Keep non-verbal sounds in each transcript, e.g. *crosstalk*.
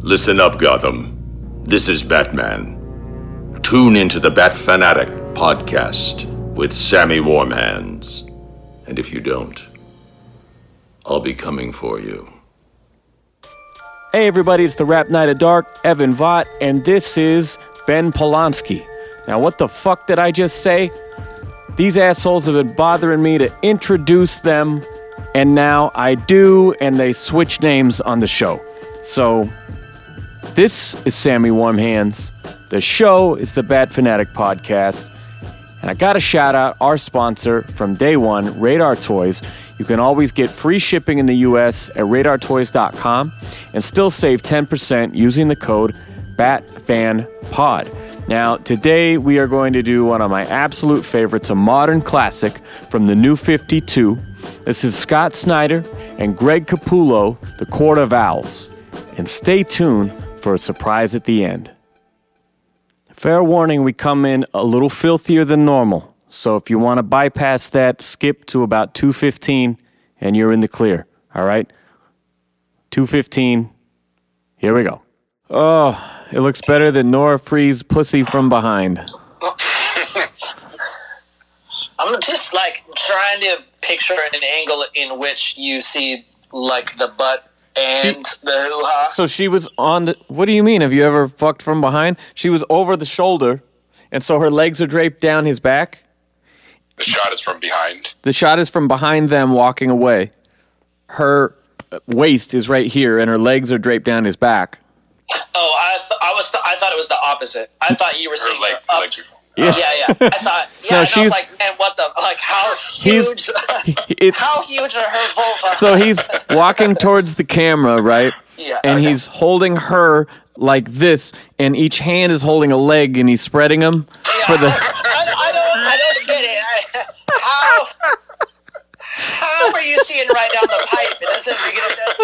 Listen up, Gotham. This is Batman. Tune into the Bat Fan Addict podcast with Sammy Warmhands. And if you don't, I'll be coming for you. Hey everybody, it's the Rap Night of Dark, Evan Vaught, and this is Ben Polanski. Now, what the fuck did I just say? These assholes have been bothering me to introduce them, and now I do, and they switch names on the show. So, this is Sammy Warm Hands. The show is the Bat Fan Addict Podcast. And I got to shout out our sponsor from day one, Radar Toys. You can always get free shipping in the US at radartoys.com and still save 10% using the code BATFANPOD. Now, today we are going to do one of my absolute favorites, a modern classic from the new 52. This is Scott Snyder and Greg Capullo, The Court of Owls. And stay tuned for a surprise at the end. Fair warning, we come in a little filthier than normal. So if you want to bypass that, skip to about 215 and you're in the clear. All right? 215. Here we go. Oh, it looks better than Nora Fries' pussy from behind. *laughs* I'm just like trying to picture an angle in which you see like the butt and the hoo ha. So she was on the. What do you mean? Have you ever fucked from behind? She was over the shoulder, and so her legs are draped down his back. The shot is from behind. The shot is from behind them walking away. Her waist is right here, and her legs are draped down his back. Oh, I, th- I was th- I thought it was the opposite. I thought you were Her saying leg, her up. legs Yeah. Oh, yeah, yeah. I thought. *laughs* Yeah, No, she's- was like, man, what the? Like, how huge? *laughs* It's how huge are her vulva? so he's walking towards the camera, right? Yeah, And okay. he's holding her like this, and each hand is holding a leg, and he's spreading them for the. I, I don't. I don't get it. I, how? How are you seeing right down the pipe? It doesn't make sense.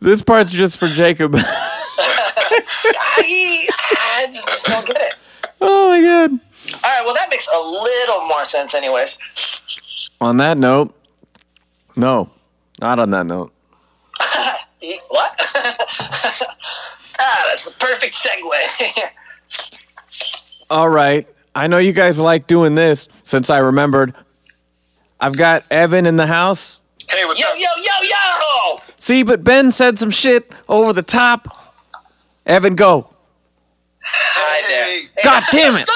This part's just for Jacob. *laughs* I, I just don't get it. Oh my god. All right. Well, that makes a little more sense, anyways. On that note, no, not on that note. *laughs* What? *laughs* ah, that's the perfect segue. *laughs* All right. I know you guys like doing this since I remembered. I've got Evan in the house. Hey, what's yo, up? yo, yo, yo! See, but Ben said some shit over the top. Evan, go. Hi there. Hey. God damn it.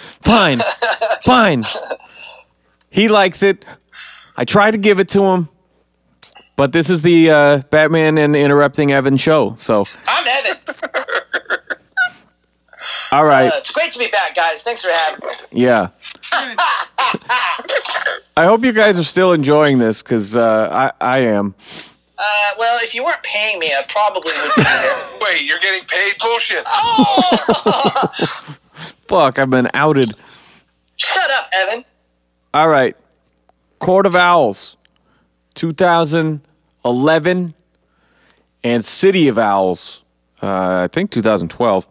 *laughs* Fine. Fine. He likes it. I tried to give it to him. But this is the uh, Batman and Interrupting Evan show. So, I'm Evan. all right. Uh, it's great to be back, guys. Thanks for having me. Yeah. *laughs* I hope you guys are still enjoying this because uh, I, I am. Uh, well, if you weren't paying me, I probably would be here. *laughs* Wait, you're getting paid bullshit. Oh! *laughs* Fuck, I've been outed. Shut up, Evan. All right. Court of Owls, 2011, and City of Owls, uh, I think 2012.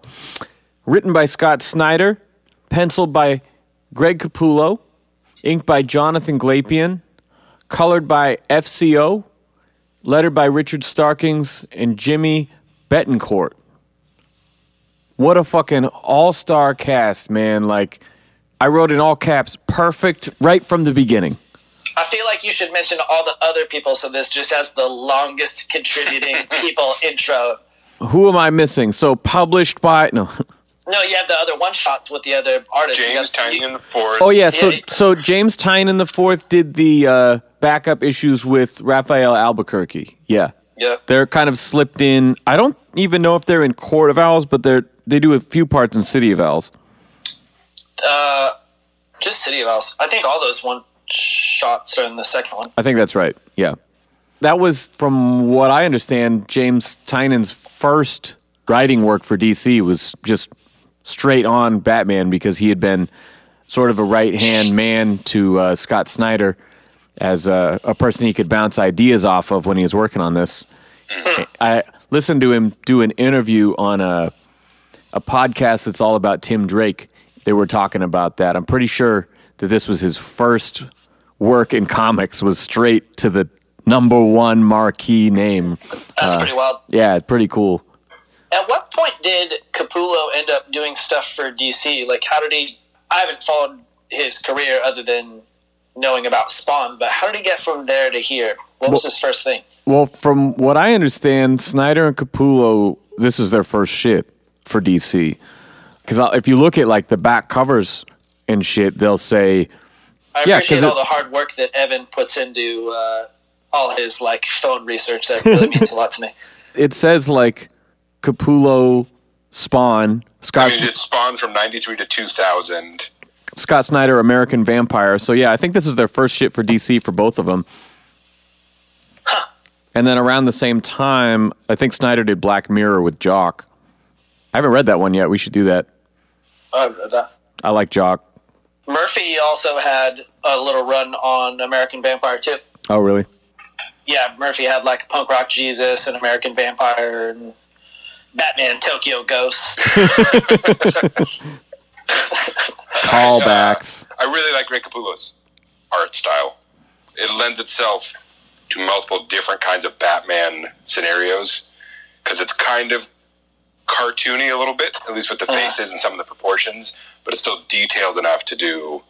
Written by Scott Snyder, penciled by Greg Capullo, inked by Jonathan Glapion, colored by FCO, lettered by Richard Starkings and Jimmy Betancourt. What a fucking all star cast, man. Like, I wrote in all caps, perfect right from the beginning. I feel like you should mention all the other people so this just has the longest contributing *laughs* people intro. Who am I missing? So published by no. *laughs* No, you have the other one shot with the other artist. You James got- Tynion the fourth. Oh yeah, so Yeah. so James Tynion the fourth did the uh, backup issues with Rafael Albuquerque. Yeah, Yep. they're kind of slipped in. I don't even know if they're in Court of Owls, but they're they do a few parts in City of Owls. Uh, just City of Owls. I think all those one shots are in the second one. I think that's right. Yeah, that was from what I understand. James Tynion's first writing work for DC was just straight on Batman because he had been sort of a right hand man to uh, Scott Snyder as a, a person he could bounce ideas off of when he was working on this. I listened to him do an interview on a a podcast that's all about Tim Drake. They were talking about that. I'm pretty sure that this was his first work in comics was straight to the number one marquee name. That's pretty wild. Yeah, pretty cool. At what point did Capullo end up doing stuff for DC? Like, how did he? I haven't followed his career other than knowing about Spawn, but how did he get from there to here? What was his first thing? Well, from what I understand, Snyder and Capullo, this is their first shit for DC. Because if you look at like the back covers and shit, they'll say, I Yeah, appreciate all the hard work that Evan puts into uh, all his like phone research. That really means a lot to me. *laughs* it says like Capullo, Spawn, I Scott, mean, it spawned from 93 to 2000. Scott Snyder, American Vampire. So yeah, I think this is their first shit for DC for both of them. And then around the same time, I think Snyder did Black Mirror with Jock. I haven't read that one yet. We should do that. Uh, that- I like Jock. Murphy also had a little run on American Vampire too. Oh, really? Yeah, Murphy had like Punk Rock Jesus and American Vampire and Batman Tokyo Ghost. *laughs* Callbacks. I really like Ray Capullo's art style. It lends itself to multiple different kinds of Batman scenarios because it's kind of cartoony a little bit, at least with the uh-huh. faces and some of the proportions, but it's still detailed enough to do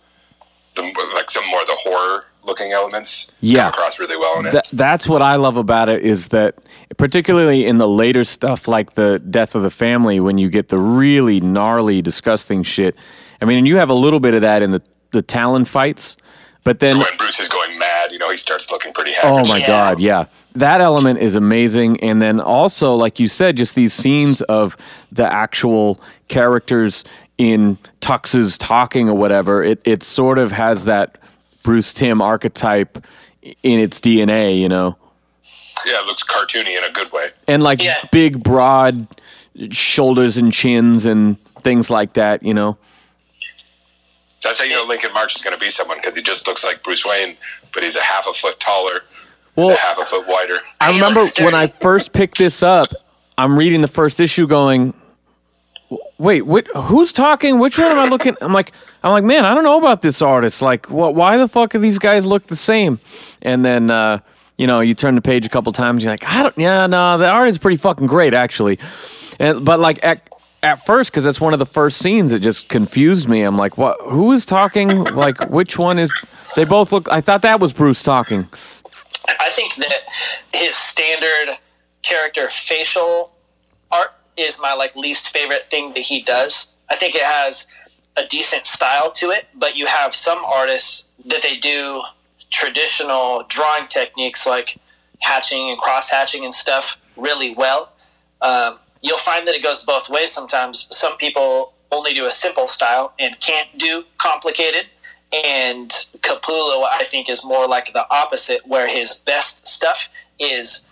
the, like some more of the horror looking elements. Yeah. across really well in it. That, that's what I love about it is that, particularly in the later stuff like the death of the family, when you get the really gnarly, disgusting shit. I mean, and you have a little bit of that in the the Talon fights, but then when Bruce is going mad, you know, he starts looking pretty Oh my Yeah. god, yeah. That element is amazing and then also like you said just these scenes of the actual characters in tuxes talking or whatever. It it sort of has that Bruce Timm archetype in its DNA, you know. Yeah, it looks cartoony in a good way. And like Yeah. big broad shoulders and chins and things like that, you know. That's how you know Lincoln March is going to be someone because he just looks like Bruce Wayne, but he's a half a foot taller, Well, a half a foot wider. I remember when I first picked this up, I'm reading the first issue going, wait, what, who's talking? Which one am I looking? I'm like, I'm like, man, I don't know about this artist. Like, what, why the fuck do these guys look the same? And then, uh, you know, you turn the page a couple times, you're like, I don't, yeah, no, the art is pretty fucking great, actually. And, but like, at, at first, because that's one of the first scenes, it just confused me. I'm like, what, who is talking? Like, which one is, they both look, I thought that was Bruce talking. I think that his standard character facial art is my like least favorite thing that he does. I think it has a decent style to it, but you have some artists that they do traditional drawing techniques like hatching and cross hatching and stuff really well. Um, you'll find that it goes both ways sometimes. Some people only do a simple style and can't do complicated. And Capullo, I think, is more like the opposite, where his best stuff is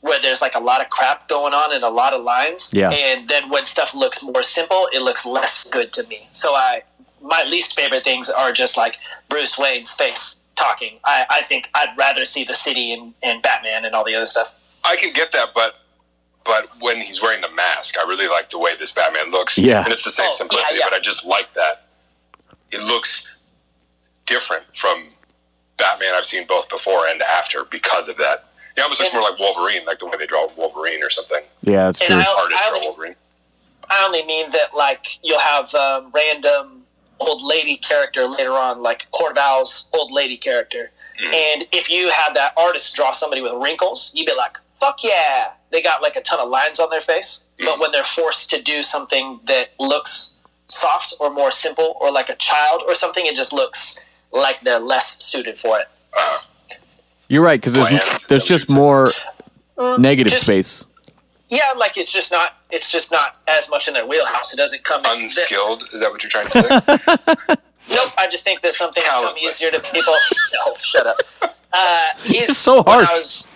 where there's like a lot of crap going on and a lot of lines. Yeah. And then when stuff looks more simple, it looks less good to me. So I, my least favorite things are just like Bruce Wayne's face talking. I, I think I'd rather see the city and, and Batman and all the other stuff. I can get that, but but when he's wearing the mask, I really like the way this Batman looks. Yeah. and it's the same Oh, simplicity, yeah, yeah. but I just like that. It looks different from Batman I've seen both before and after because of that. It almost looks more like Wolverine, like the way they draw Wolverine or something. Yeah, that's And true. I- Artists draw only- Wolverine. I only mean that like you'll have um, random old lady character later on, like Corval's old lady character, and if you had that artist draw somebody with wrinkles, you'd be like, "Fuck yeah!" They got like a ton of lines on their face, but when they're forced to do something that looks soft or more simple, or like a child or something, it just looks like they're less suited for it. Uh, You're right because there's there's just more uh, negative just- space. Yeah, like it's just not it's just not as much in their wheelhouse. It doesn't come as unskilled, is that what you're trying to say? *laughs* Nope, I just think that something's come Talentless. easier to people. *laughs* No, shut up. Uh, he's It's so hard. When. I was,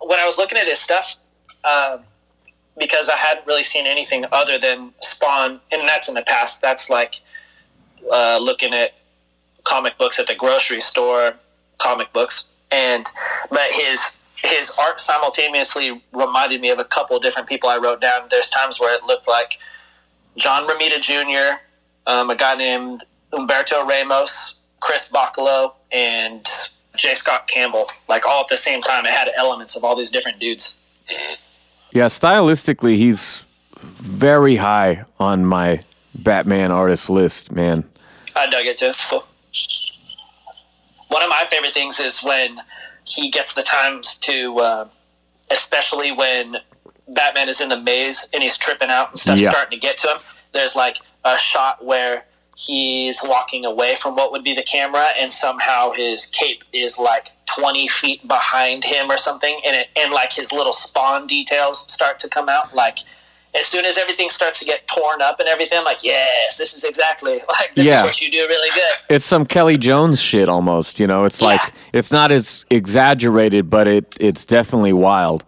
when I was looking at his stuff, um, because I hadn't really seen anything other than Spawn, and that's in the past. That's like uh, looking at comic books at the grocery store, comic books, and but his his art simultaneously reminded me of a couple different people I wrote down. There's times where it looked like John Romita Jr., um, a guy named Humberto Ramos, Chris Bachalo, and J. Scott Campbell, like all at the same time. It had elements of all these different dudes. Yeah, stylistically, he's very high on my Batman artist list, man. I dug it too. One of my favorite things is when he gets the times to, uh, especially when Batman is in the maze and he's tripping out and stuff Yeah. starting to get to him. There's like a shot where he's walking away from what would be the camera, and somehow his cape is like 20 feet behind him or something, and it and like his little spawn details start to come out. Like as soon as everything starts to get torn up and everything, I'm like yes, this is exactly *laughs* like this Yeah. is what you do really good. It's some Kelly Jones shit almost, you know. It's like it's not as exaggerated, but it it's definitely wild.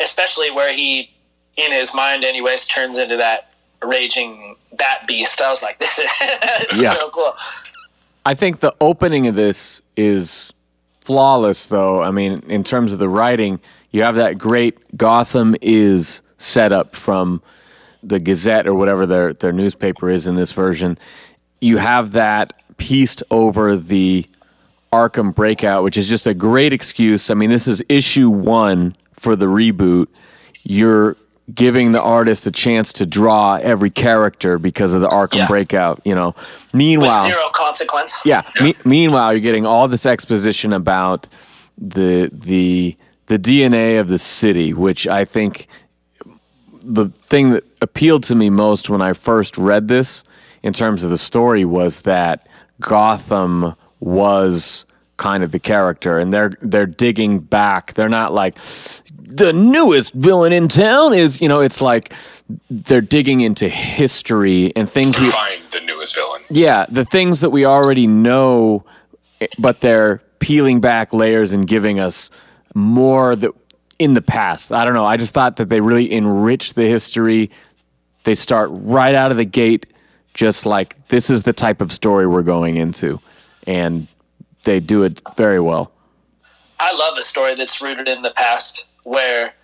especially where he, in his mind, anyways, turns into that raging bat beast. I was like, *laughs* this is, this *laughs* is Yeah. so cool. I think the opening of this is flawless, though. I mean, in terms of the writing, you have that great Gotham is setup from the Gazette or whatever their their newspaper is in this version. You have that pieced over the Arkham Breakout, which is just a great excuse. I mean, this is issue one for the reboot. You're giving the artist a chance to draw every character because of the Arkham Yeah. Breakout. You know, With meanwhile, zero consequence. yeah. *laughs* Me- meanwhile, you're getting all this exposition about the the the DNA of the city, which I think the thing that appealed to me most when I first read this, in terms of the story, was that Gotham was kind of the character, and they're they're digging back. They're not like the newest villain in town is. You know, it's like they're digging into history and things we Find the newest villain. yeah, the things that we already know, eh, but they're peeling back layers and giving us more that in the past. I don't know. I just thought that they really enrich the history. They start right out of the gate, just like this is the type of story we're going into, and they do it very well. I love a story that's rooted in the past where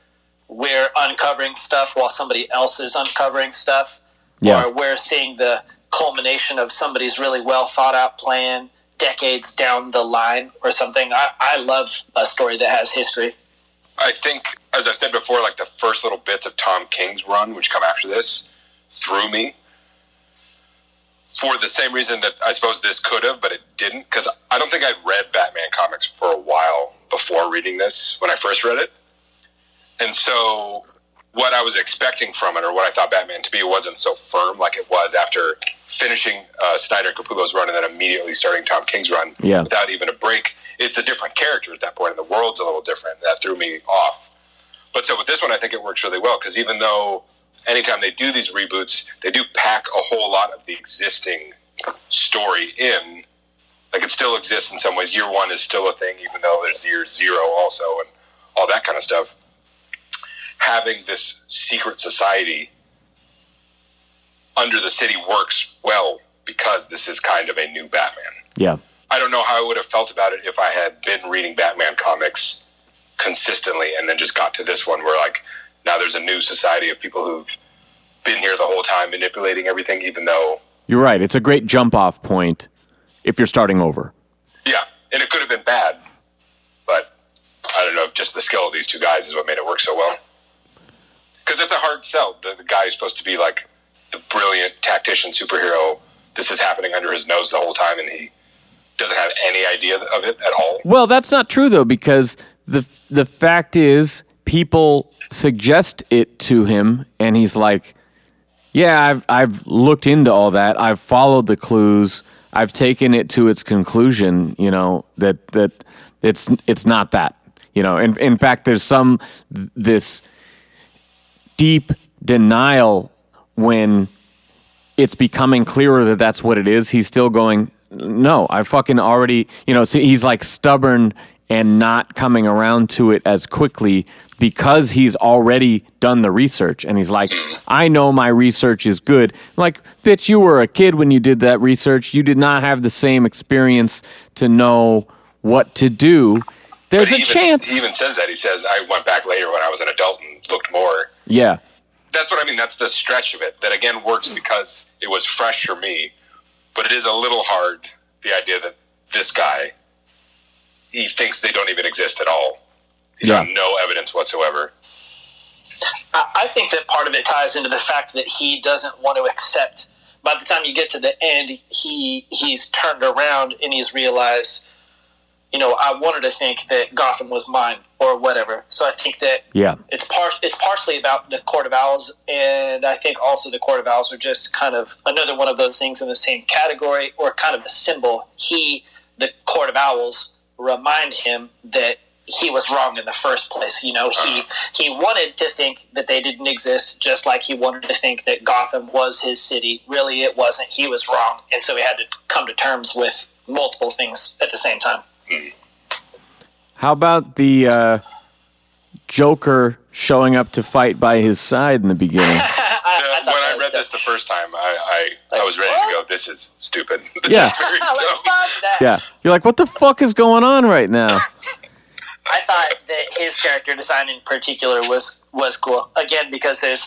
we're uncovering stuff while somebody else is uncovering stuff. Yeah. Or we're seeing the culmination of somebody's really well thought out plan decades down the line or something. I, I love a story that has history. I think, as I've said before, like the first little bits of Tom King's run, which come after this, threw me. For the same reason that I suppose this could have, but it didn't, because I don't think I'd read Batman comics for a while before reading this when I first read it. And so, what I was expecting from it, or what I thought Batman to be, wasn't so firm like it was after finishing uh, Snyder and Capullo's run and then immediately starting Tom King's run Yeah. without even a break. It's a different character at that point, and the world's a little different. That threw me off. But so with this one, I think it works really well because even though anytime they do these reboots, they do pack a whole lot of the existing story in. Like it still exists in some ways. Year one is still a thing, even though there's year zero also, and all that kind of stuff. Having this secret society under the city works well because this is kind of a new Batman. Yeah. I don't know how I would have felt about it if I had been reading Batman comics consistently and then just got to this one where like now there's a new society of people who've been here the whole time manipulating everything even though You're right. It's a great jump off point if you're starting over. yeah and it could have been bad but I don't know if just the skill of these two guys is what made it work so well because it's a hard sell the, the guy who's supposed to be like the brilliant tactician superhero this is happening under his nose the whole time and he doesn't have any idea of it at all Well, that's not true though, because the the fact is, people suggest it to him, and he's like, "Yeah, I've I've looked into all that. I've followed the clues. I've taken it to its conclusion. You know that that it's it's not that. You know, in in fact, there's some this deep denial when it's becoming clearer that that's what it is. He's still going, no, I fucking already, you know, so he's like stubborn and not coming around to it as quickly because he's already done the research. And he's like, I know my research is good. I'm like, bitch, you were a kid when you did that research. You did not have the same experience to know what to do. There's a even, chance. He even says that. He says, I went back later when I was an adult and looked more. yeah. That's what I mean. That's the stretch of it. That again works because it was fresh for me. But it is a little hard, the idea that this guy he thinks they don't even exist at all. He's Yeah. found no evidence whatsoever. I, I think that part of it ties into the fact that he doesn't want to accept. By the time you get to the end, he he's turned around and he's realized, you know, I wanted to think that Gotham was mine or whatever. So I think that Yeah. it's par- it's partially about the Court of Owls, and I think also the Court of Owls are just kind of another one of those things in the same category, or kind of a symbol. He, the Court of Owls, remind him that he was wrong in the first place. You know, he he wanted to think that they didn't exist, just like he wanted to think that Gotham was his city. Really, it wasn't. He was wrong, and so he had to come to terms with multiple things at the same time. Hmm. How about the uh, Joker showing up to fight by his side in the beginning? *laughs* I, I when I was read dope. this the first time, I I, I was ready what? to go. This is stupid. *laughs* This Yeah. is very *laughs* Like, dumb. yeah. You're like, what the fuck is going on right now? I thought that his character design in particular was was cool. Again, because there's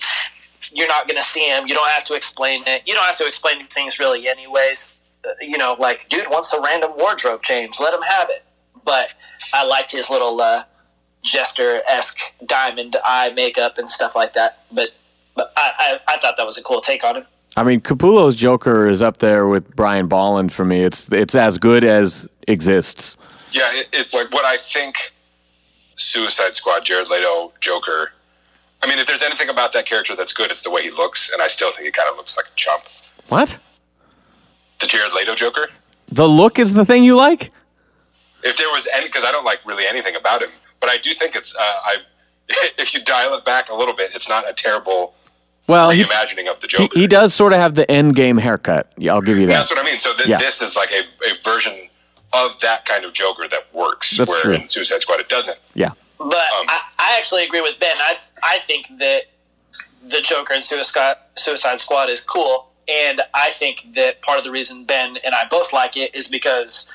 you're not going to see him. You don't have to explain it. You don't have to explain things really, anyways. Uh, You know, like dude wants a random wardrobe change. Let him have it. But I liked his little uh, jester esque diamond eye makeup and stuff like that. But but I, I I thought that was a cool take on him. I mean, Capullo's Joker is up there with Brian Bolland for me. It's it's as good as exists. Yeah, it, it's what I think Suicide Squad, Jared Leto, Joker. I mean, if there's anything about that character that's good, it's the way he looks, and I still think he kind of looks like a chump. What? The Jared Leto Joker. The look is the thing you like? If there was any, because I don't like really anything about him, but I do think it's. Uh, I *laughs* if you dial it back a little bit, it's not a terrible Well, he, reimagining of the he, Joker. he does sort of have the end game haircut. Yeah, I'll give you that. That's what I mean. So th- Yeah. this is like a, a version of that kind of Joker that works. That's where true. in Suicide Squad it doesn't. Yeah. But Um, I, I actually agree with Ben. I I think that the Joker in Suicide Suicide Squad is cool, and I think that part of the reason Ben and I both like it is because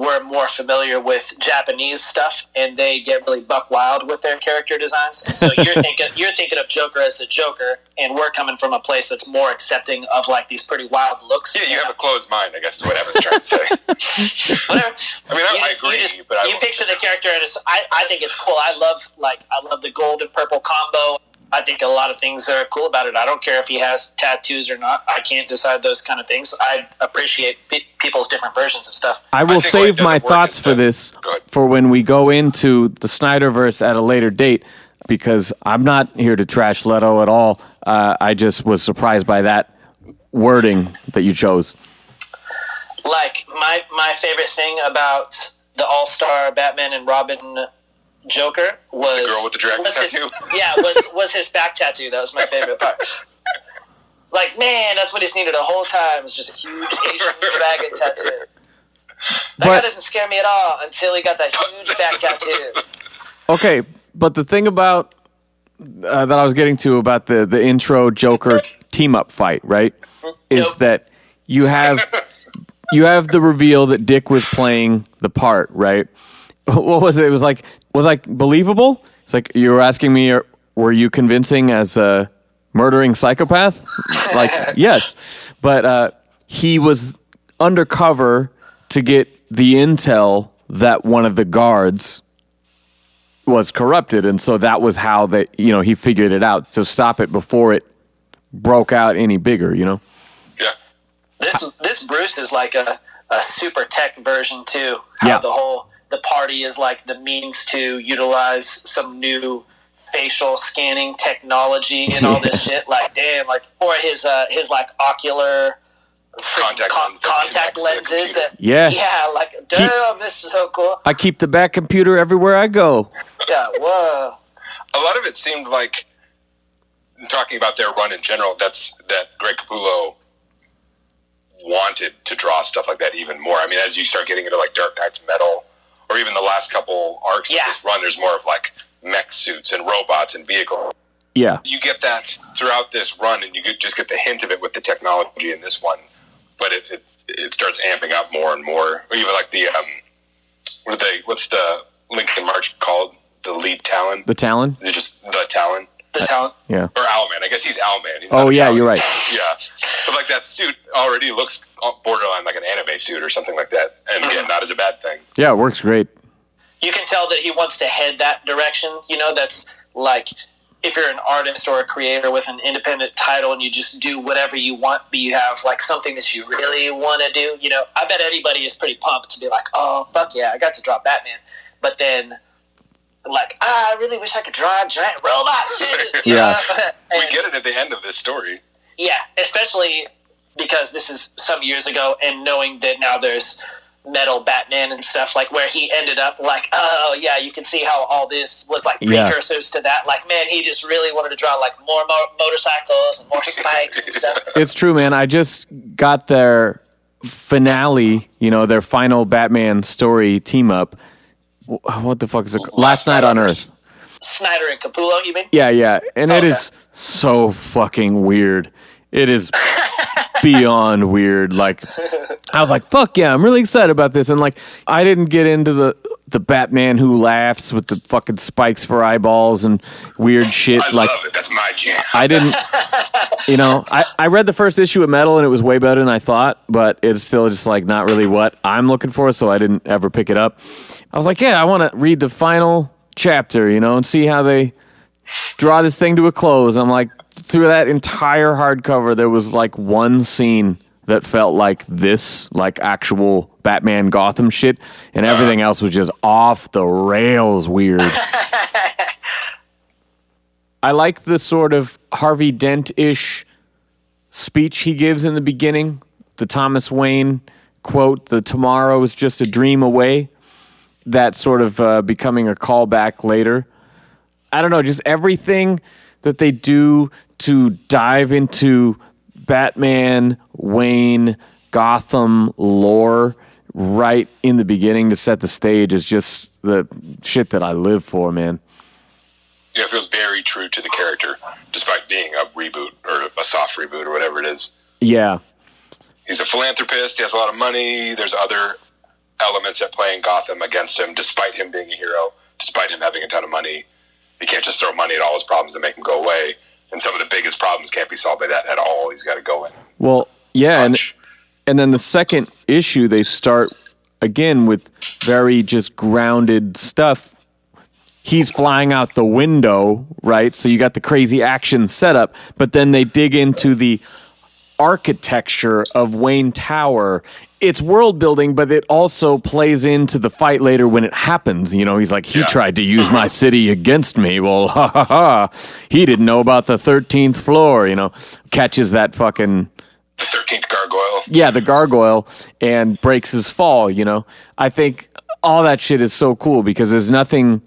we're more familiar with Japanese stuff, and they get really buck wild with their character designs. And so you're *laughs* thinking you're thinking of Joker as the Joker, and we're coming from a place that's more accepting of like these pretty wild looks. Yeah, you have a closed mind. I guess is what Evan's trying to say. *laughs* whatever. I mean, I, You I just- you agree, just- but I you picture the character, and it's, I, I think it's cool. I love like I love the gold and purple combo. I think a lot of things are cool about it. I don't care if he has tattoos or not. I can't decide those kind of things. I appreciate pe- people's different versions of stuff. I will think why it save my thoughts for that- this for when we go into the Snyderverse at a later date because I'm not here to trash Leto at all. Uh, I just was surprised by that wording that you chose. Like my my favorite thing about the All Star Batman and Robin Joker was the girl with the dragon was his- *laughs* yeah, was was his back tattoo. That was my favorite part. Like man, that's what he's needed the whole time. It's just a huge *laughs* Asian dragon tattoo. That guy doesn't scare me at all until he got that huge back tattoo. Okay, but the thing about uh, that I was getting to about the the intro Joker team up fight, right, is Nope. that you have you have the reveal that Dick was playing the part, right? *laughs* What was it? It was like was like believable. It's like you were asking me, uh, were you convincing as a murdering psychopath? *laughs* like yes, but uh, he was undercover to get the intel that one of the guards was corrupted and so that was how that you know he figured it out to stop it before it broke out any bigger you know Yeah. This this Bruce is like a, a super tech version too. How Yeah. the whole the party is like the means to utilize some new facial scanning technology and all this *laughs* shit. Like damn, like or his uh his like ocular Contact con- contact connects to the lenses computer. that Yeah. yeah like damn this is so cool i keep the back computer everywhere i go yeah whoa a lot of it seemed like talking about their run in general. That's that Greg Capullo wanted to draw stuff like that even more. I mean, as you start getting into like Dark Nights Metal, or even the last couple arcs Yeah. of this run, there's more of like mech suits and robots and vehicles. yeah You get that throughout this run, and you just get the hint of it with the technology in this one. But it, it it starts amping up more and more. Or even like the um, what are they? What's the Lincoln March called? The lead Talon. the talon They're just the Talon the talent yeah or Owlman. I guess he's Owlman. He's Oh, yeah, Talon. you're right. Yeah, but like that suit already looks borderline like an anime suit or something like that, and again, mm-hmm. not as a bad thing. yeah it works great you can tell that he wants to head that direction. You know, that's like if you're an artist or a creator with an independent title and you just do whatever you want, but you have like something that you really want to do. You know, I bet anybody is pretty pumped to be like, oh fuck yeah, I got to draw Batman. But then, like, ah, I really wish I could draw a giant robot suit. *laughs* Yeah. know? We get it at the end of this story. yeah, especially because this is some years ago, and knowing that now there's metal Batman and stuff like where he ended up like, oh yeah, you can see how all this was like Yeah. precursors to that. Like, man, he just really wanted to draw like more mo- motorcycles and more spikes and stuff. *laughs* It's true, man. I just got their finale, you know, their final Batman story team up. Wh- What the fuck is it? called? Last Knight on Earth. Snyder and Capullo, you mean? Yeah, yeah. And it Okay. is so fucking weird. It is beyond *laughs* weird. Like *laughs* I was like, fuck yeah, I'm really excited about this. And like I didn't get into the the Batman who laughs with the fucking spikes for eyeballs and weird shit. I like love it. That's my jam. I didn't, *laughs* you know, I, I read the first issue of Metal and it was way better than I thought, but it's still just like not really what I'm looking for, so I didn't ever pick it up. I was like, yeah, I want to read the final chapter, you know, and see how they draw this thing to a close. I'm like, through that entire hardcover, there was like one scene that felt like this, like actual Batman Gotham shit, and everything else was just off the rails weird. *laughs* I like the sort of Harvey Dent ish speech he gives in the beginning. The Thomas Wayne quote, the tomorrow is just a dream away. That sort of uh, becoming a callback later. I don't know, just everything that they do to dive into Batman, Wayne, Gotham lore right in the beginning to set the stage is just the shit that I live for, man. Yeah, it feels very true to the character, despite being a reboot or a soft reboot or whatever it is. Yeah. He's a philanthropist. He has a lot of money. There's other elements at play in Gotham against him, despite him being a hero, despite him having a ton of money. He can't just throw money at all his problems and make them go away. And some of the biggest problems can't be solved by that at all. He's got to go in. Well, yeah, and and then the second issue they start again with very just grounded stuff. He's flying out the window, right? So you got the crazy action setup, but then they dig into the architecture of Wayne Tower. It's world building, but it also plays into the fight later when it happens. You know, he's like, he Yeah. tried to use my *laughs* city against me. Well, *laughs* ha ha ha. He didn't know about the 13th floor, you know, catches that fucking the 13th gargoyle. yeah, the gargoyle and breaks his fall, you know. I think all that shit is so cool because there's nothing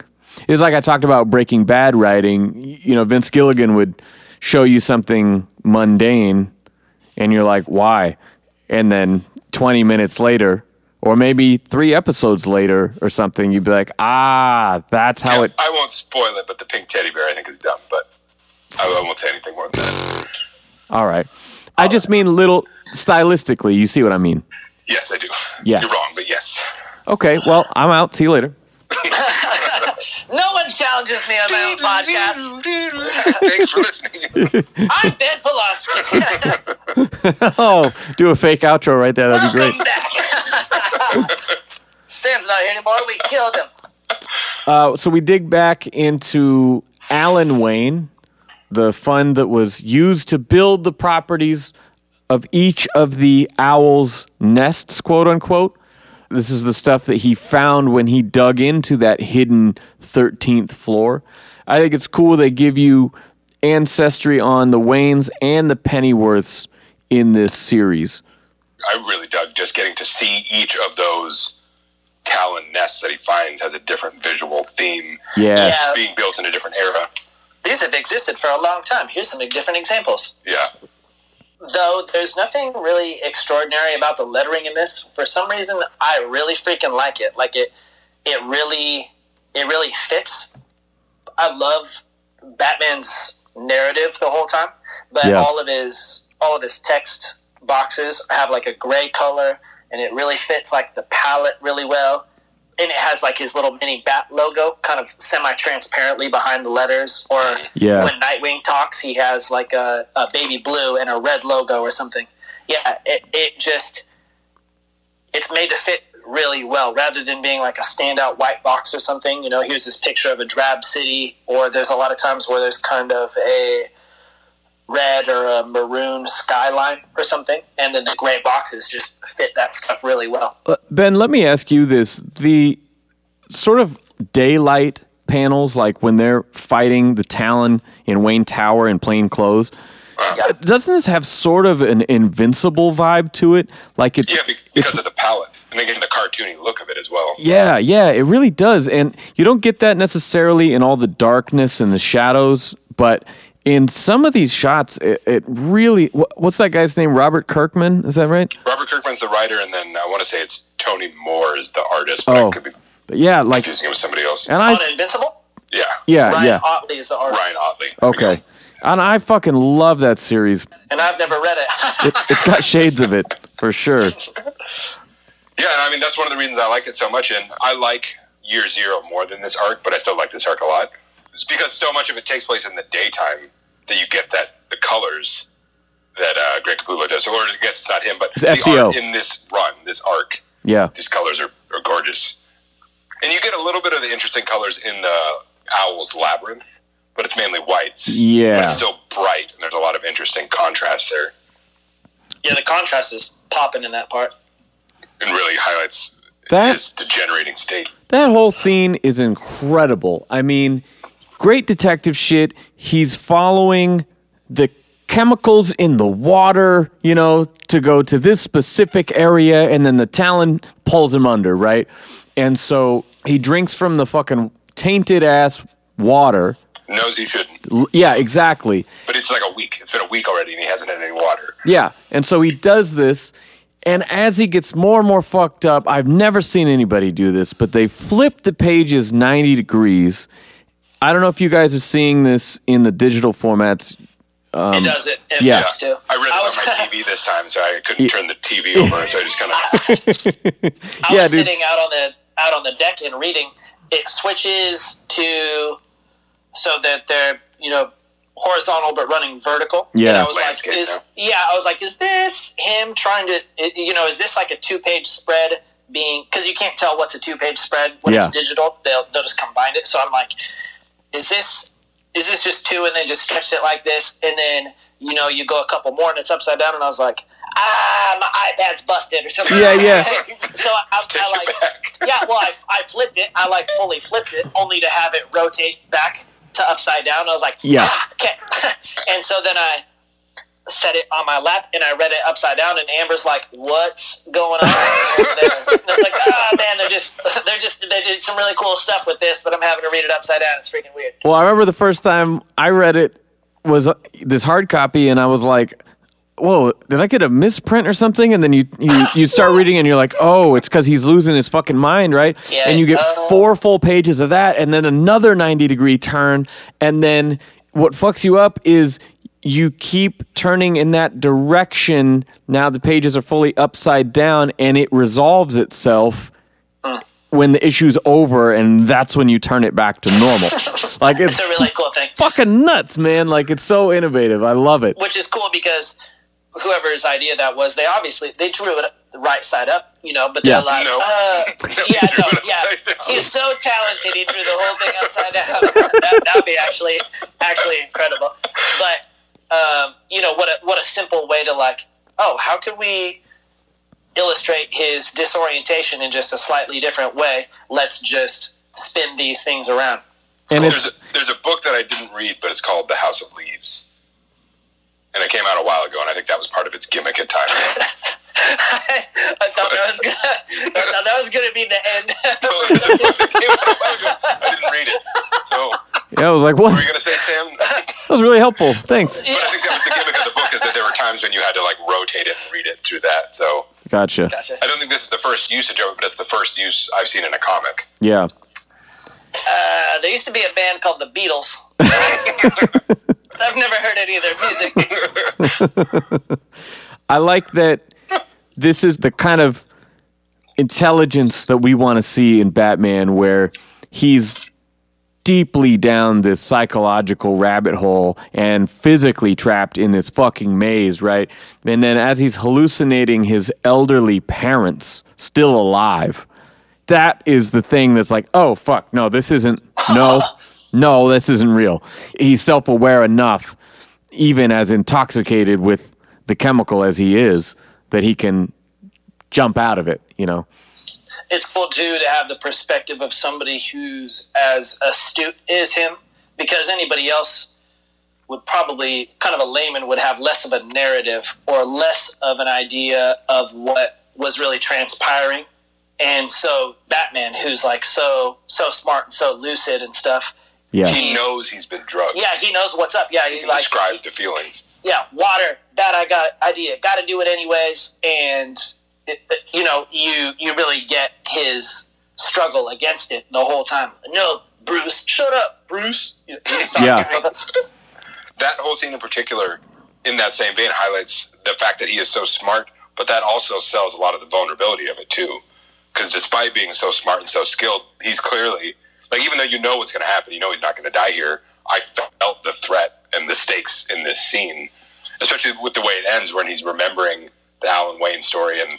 it's like I talked about breaking bad writing, you know, Vince Gilligan would show you something mundane and you're like, "Why?" And then 20 minutes later or maybe 3 episodes later or something, you'd be like, "Ah, that's how it I won't spoil it, but the pink teddy bear I think is dumb, but I, I won't say anything more than that. All right. I just mean little stylistically, you see what I mean? Yes, I do. Yeah. You're wrong, but yes. Okay, well, I'm out. See you later. *laughs* No one challenges me on my own podcast. *laughs* Thanks for listening. *laughs* I'm Ben Polanski. Oh, do a fake outro right there. That'd be great. Back. Sam's not here anymore. We killed him. Uh, so we dig back into Alan Wayne, the fund that was used to build the properties of each of the owl's nests, quote unquote. This is the stuff that he found when he dug into that hidden 13th floor. I think it's cool they give you ancestry on the Waynes and the Pennyworths in this series. I really dug just getting to see each of those Talon nests that he finds has a different visual theme Yeah. Yeah, being built in a different era. these have existed for a long time. Here's some different examples. Yeah. Though there's nothing really extraordinary about the lettering in this. For some reason, I really freaking like it. Like it, it really, it really fits. I love Batman's narrative the whole time, but Yeah. all of his all of his text boxes have like a gray color, and it really fits like the palette really well. And it has like his little mini bat logo, kind of semi-transparently behind the letters. Or Yeah. when Nightwing talks, he has like a, a baby blue and a red logo or something. Yeah, it, it just it's made to fit really well rather than being like a standout white box or something. You know, here's this picture of a drab city, or there's a lot of times where there's kind of a red or a maroon skyline or something, and then the gray boxes just fit that stuff really well. Uh, Ben, let me ask you this: the sort of daylight panels, like when they're fighting the Talon in Wayne Tower in plain clothes. Yeah. Doesn't this have sort of an invincible vibe to it? Like it's Yeah, be- because of the palette, and again the cartoony look of it as well. Yeah, yeah, it really does. And you don't get that necessarily in all the darkness and the shadows, but in some of these shots, it, it really. What's that guy's name? Robert Kirkman? Is that right? Robert Kirkman's the writer, and then I want to say it's Tony Moore is the artist, but Oh. Could be But yeah, like, confusing him with somebody else. and On I. Invincible, yeah, Yeah, Ryan yeah. Ottley is the artist, Ryan Ottley. There. Okay. And I fucking love that series. and I've never read it. It, it's got shades of it, for sure. Yeah, I mean that's one of the reasons I like it so much, and I like Year Zero more than this arc, but I still like this arc a lot. It's because so much of it takes place in the daytime that you get that the colors that uh, Greg Capullo does, or I guess it's not him, but It's the SEO. art in this run, this arc, Yeah. these colors are, are gorgeous, and you get a little bit of the interesting colors in the Owl's Labyrinth, but it's mainly whites. Yeah. but it's still bright, and there's a lot of interesting contrast there, yeah, the contrast is popping in that part. and really highlights That- his degenerating state. That whole scene is incredible. I mean, great detective shit. He's following the chemicals in the water, you know, to go to this specific area, and then the Talon pulls him under, right? And so he drinks from the fucking tainted ass water. Knows he shouldn't. L- Yeah, exactly. But it's like a week. It's been a week already, and he hasn't had any water. Yeah. And so he does this. And as he gets more and more fucked up, I've never seen anybody do this, but they flip the pages 90 degrees. I don't know if you guys are seeing this in the digital formats. it does it. It Um, yeah. too. I read it I was, on my *laughs* TV this time, so I couldn't turn the TV over, so I just kind of. *laughs* I Yeah, was dude. sitting out on the out on the deck and reading. It switches to so that they're you know horizontal but running vertical. Yeah. and I was Landscape, like, is yeah, I was like, is this him trying to you know is this like a two page spread being because you can't tell what's a two page spread when Yeah. it's digital. They'll they'll just combine it. So I'm like, is this is this just two and then just stretch it like this and then you know you go a couple more and it's upside down and I was like. Ah, my iPad's busted or something. Yeah, yeah. *laughs* so I, I, Take I like, yeah, well, I, I flipped it. I like fully flipped it, only to have it rotate back to upside down. I was like, Yeah. "Ah, okay. *laughs* and so then I set it on my lap and I read it upside down. And Amber's like, "What's going on? And I was like, "Ah, man, they're just they're just they did some really cool stuff with this, but I'm having to read it upside down. It's freaking weird." Well, I remember the first time I read it was uh, this hard copy, and I was like, "Whoa, did I get a misprint or something?" And then you you, you start *laughs* reading, and you're like, "Oh, it's because he's losing his fucking mind, right?" Yeah, and you get uh, four full pages of that, and then another ninety degree turn, and then what fucks you up is you keep turning in that direction. Now the pages are fully upside down, and it resolves itself when the issue's over, and that's when you turn it back to normal. *laughs* like it's It's a really cool thing. fucking nuts, man. Like it's so innovative. I love it. which is cool because whoever's idea that was, they obviously they drew it the right side up, you know. But they're Yeah. like, No. uh, *laughs* yeah, no, yeah, he's so talented. He drew the whole thing upside down. *laughs* that that would be actually actually incredible. But um, you know what a what a simple way to like, oh, how could we illustrate his disorientation in just a slightly different way? Let's just spin these things around. And There's a, there's a book that I didn't read, but it's called The House of Leaves. And it came out a while ago, and I think that was part of its gimmick at times. *laughs* I thought that was gonna. I thought that was gonna be the end. *laughs* I didn't read it. So, yeah. I was like, what? were you going to say, Sam? *laughs* That was really helpful. Thanks. But I think that was the gimmick of the book is that there were times when you had to like rotate it and read it through that. So, Gotcha. Gotcha. I don't think this is the first usage of it, but it's the first use I've seen in a comic. Yeah. Uh, there used to be a band called the Beatles. *laughs* I've never heard any of their music. I like that. This is the kind of intelligence that we want to see in Batman, where he's deeply down this psychological rabbit hole and physically trapped in this fucking maze, right? And then as he's hallucinating his elderly parents still alive, that is the thing that's like, oh fuck, no, this isn't no, no, this isn't real. He's self aware enough, even as intoxicated with the chemical as he is, that he can jump out of it, you know. it's cool too to have the perspective of somebody who's as astute as him because anybody else would probably kind of a layman would have less of a narrative or less of an idea of what was really transpiring and so batman who's like so so smart and so lucid and stuff Yeah. He knows he's been drugged. yeah he knows what's up yeah he He like described the feelings. yeah, water. That I got idea. Got to do it anyways, and it, it- you know, you you really get his struggle against it the whole time. No, Bruce, shut up, Bruce. You know, he's talking Yeah. That whole scene in particular, in that same vein, highlights the fact that he is so smart, but that also sells a lot of the vulnerability of it too. Because despite being so smart and so skilled, he's clearly like even though you know what's going to happen, you know he's not going to die here. I felt the threat and the stakes in this scene, especially with the way it ends when he's remembering the Alan Wayne story and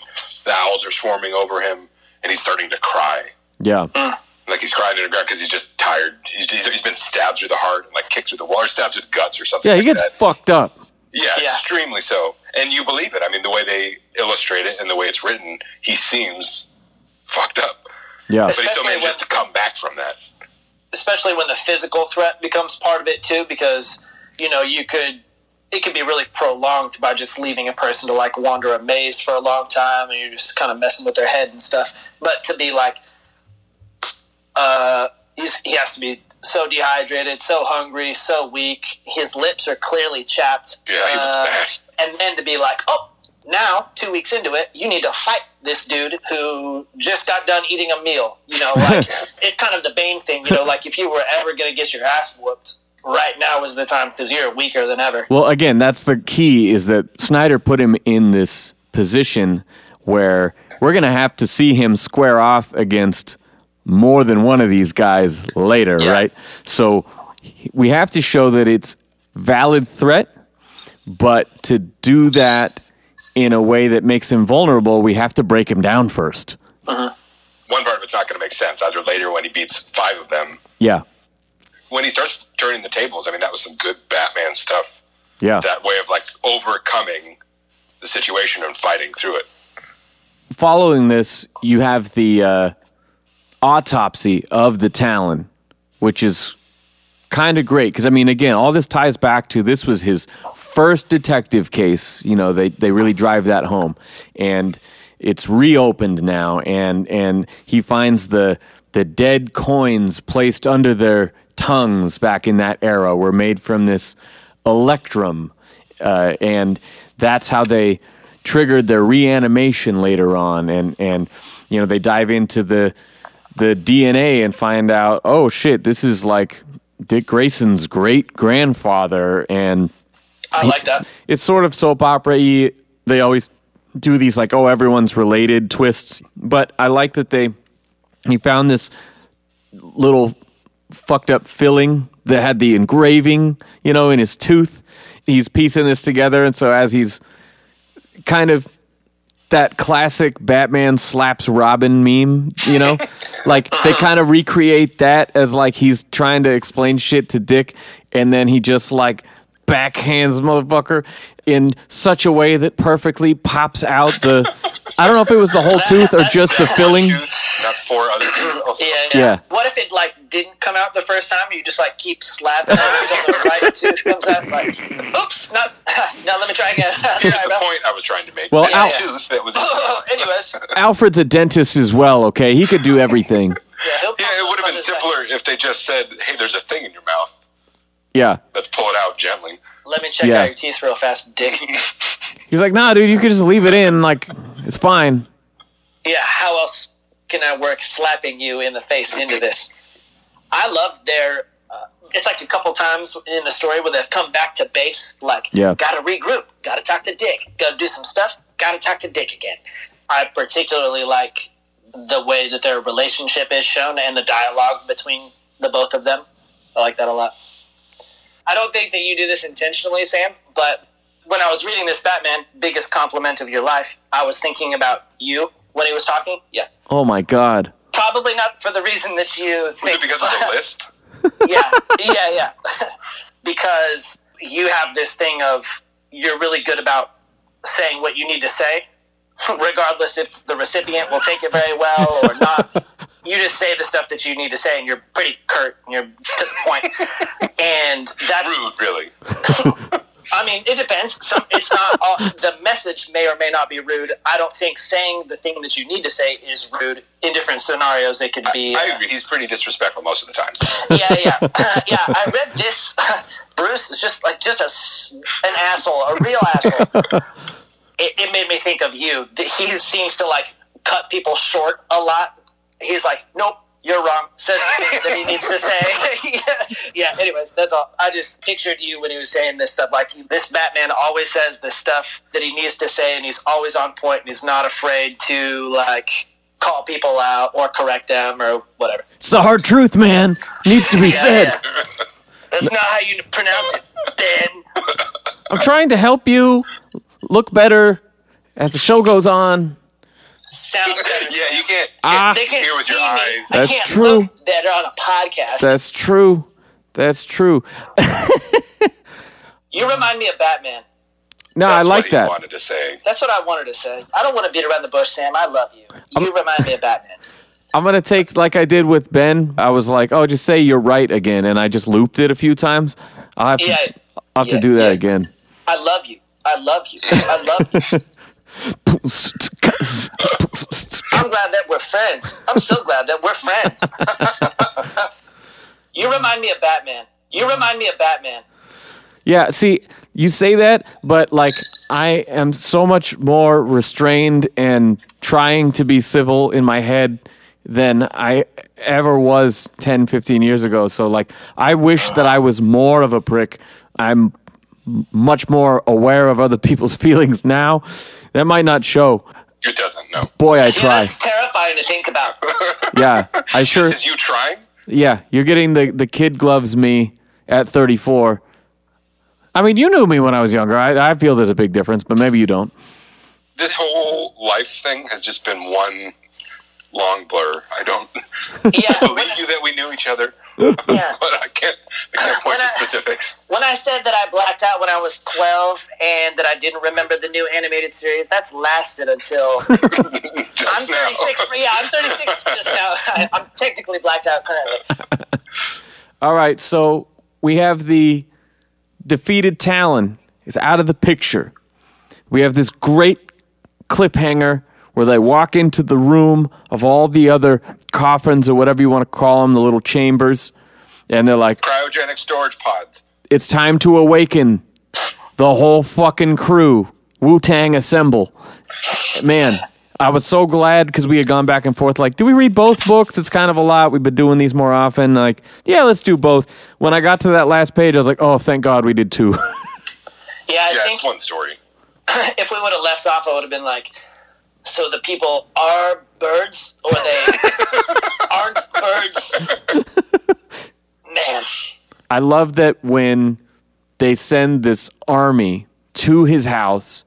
the owls are swarming over him and he's starting to cry. Yeah. Mm. Like he's crying in the ground because he's just tired. He's, he's, he's been stabbed through the heart, and like kicked through the wall, or stabbed through the guts, or something. Yeah, he like gets that. fucked up. Yeah, Yeah. extremely so. And you believe it. I mean, the way they illustrate it and the way it's written, he seems fucked up. Yeah. But he still manages when- to come back from that. especially when the physical threat becomes part of it too, because you know you could it could be really prolonged by just leaving a person to like wander a maze for a long time and you're just kind of messing with their head and stuff. But to be like, uh, he's, he has to be so dehydrated, so hungry, so weak. His lips are clearly chapped. Yeah, he looks Uh, bad. And then to be like, oh, now two weeks into it, you need to fight this dude who just got done eating a meal. You know, like *laughs* it's kind of the Bane thing. You know, like if you were ever going to get your ass whooped, right now is the time because you're weaker than ever. Well, again, that's the key is that Snyder put him in this position where we're going to have to see him square off against more than one of these guys later, Yeah. right? So we have to show that it's valid threat, but to do that in a way that makes him vulnerable, we have to break him down first. Uh-huh. One part of it's not going to make sense. Either later when he beats five of them, Yeah. when he starts turning the tables. I mean, that was some good Batman stuff. Yeah. That way of like overcoming the situation and fighting through it. following this, you have the uh, autopsy of the Talon, which is kind of great because I mean, again, all this ties back to this was his first detective case. You know, they they really drive that home, and it's reopened now, and and he finds the the dead coins placed under their tongues back in that era were made from this electrum, uh, and that's how they triggered their reanimation later on, and and you know they dive into the the DNA and find out, oh shit, this is like Dick Grayson's great grandfather, and I like that. it's sort of soap opera y. They always do these like, oh, everyone's related twists, but I like that they he found this little fucked up filling that had the engraving, you know, in his tooth. He's piecing this together, and so as he's kind of that classic Batman slaps Robin meme, you know? *laughs* like they kind of recreate that as like he's trying to explain shit to Dick and then he just like backhands motherfucker in such a way that perfectly pops out the I don't know if it was the whole tooth or just the *laughs* filling. Tooth, not four other teeth. Also. Yeah, oh, yeah. Yeah. What if it like didn't come out the first time? You just like keep slapping it until the right tooth comes out. Like, oops, not. *laughs* Now let me try again. *laughs* Here's Sorry the about- point I was trying to make. Well, Al- tooth that was. *laughs* Anyways, Alfred's a dentist as well, okay? He could do everything. yeah, Yeah, it would have been this way. simpler if they just said, "Hey, there's a thing in your mouth. Yeah. Let's pull it out gently." Let me check Yeah. out your teeth real fast, Dick. He's like, nah, dude, you could just leave it in. Like, it's fine. yeah, how else can I work slapping you in the face into this? I love their. Uh, it's like a couple times in the story where they come back to base, like, Yeah. gotta regroup, gotta talk to Dick, gotta do some stuff, gotta talk to Dick again. I particularly like the way that their relationship is shown and the dialogue between the both of them. I like that a lot. I don't think that you do this intentionally, Sam, but when I was reading this Batman, biggest compliment of your life, I was thinking about you when he was talking. Yeah. Oh my god. Probably not for the reason that you Was think. it because of the *laughs* lisp? yeah, yeah, yeah. *laughs* because you have this thing of you're really good about saying what you need to say, *laughs* regardless if the recipient will take it very well or not. You just say the stuff that you need to say, and you're pretty curt. And you're to the point. point, and that's. Rude, really. I mean, it depends. Some, it's not *laughs* all, the message may or may not be rude. I don't think saying the thing that you need to say is rude. In different scenarios, it could be. I uh, agree. He's pretty disrespectful most of the time. *laughs* yeah, yeah, *laughs* yeah. I read this. Bruce is just like just a s- an asshole, a real asshole. It, it made me think of you. He seems to like cut people short a lot. He's like, nope. You're wrong. Says the thing that he needs to say. yeah, *laughs* *laughs* yeah. Anyways, that's all. I just pictured you when he was saying this stuff. Like this Batman always says the stuff that he needs to say, and he's always on point, and he's not afraid to like call people out or correct them or whatever. It's the hard truth, man. Needs to be Yeah, said. yeah. That's not how you pronounce it, Ben. I'm trying to help you look better as the show goes on. Sound better. *laughs* Yeah, you can't. Ah. They can't Hear with see your me. eyes. I That's can't true. look better on a podcast. That's true. That's true. *laughs* you remind me of Batman. No, That's I like what he that. wanted to say. That's what I wanted to say. I don't want to beat around the bush, Sam. I love you. You remind me of Batman. *laughs* I'm gonna take like I did with Ben. I was like, "Oh, just say you're right again," and I just looped it a few times. I'll have to, Yeah, I'll have yeah, to do that yeah. again. I love you. I love you. I love you. I'm glad that we're friends. I'm so glad that we're friends. *laughs* you remind me of Batman. You remind me of Batman. Yeah, see, you say that, but like I am so much more restrained and trying to be civil in my head than I ever was 10, 15 years ago. So like I wish that I was more of a prick. I'm much more aware of other people's *laughs* feelings now. That might not show. It doesn't. No. Boy, I Yeah, try. that's terrifying to think about. *laughs* Yeah, I sure. This is you trying. Yeah, you're getting the the kid gloves me at 34. I mean, you knew me when I was younger. I, I feel there's a big difference, but maybe you don't. This whole life thing has just been one long blur. I don't *laughs* Yeah. *laughs* believe you that we knew each other, Yeah. *laughs* but I can't. I can't point When to I- specifics. When I said that I blacked out when I was 12 and that I didn't remember the new animated series, that's lasted until I'm Just now. 36. Yeah, I'm 36 just now. I, I'm technically blacked out currently. All right, so we have the defeated Talon is out of the picture. We have this great cliffhanger where they walk into the room of all the other coffins or whatever you want to call them, the little chambers, and they're like, Cryogenic storage pods. it's time to awaken the whole fucking crew. Wu Tang assemble. Man, I was so glad because we had gone back and forth. Like, do we read both books? It's kind of a lot. We've been doing these more often. Like, yeah, let's do both. When I got to that last page, I was like, oh, thank God we did two. *laughs* Yeah, I Yeah, think it's one story. *clears throat* if we would have left off, I would have been like, so the people are birds or they *laughs* aren't birds? Man. I love that when they send this army to his house,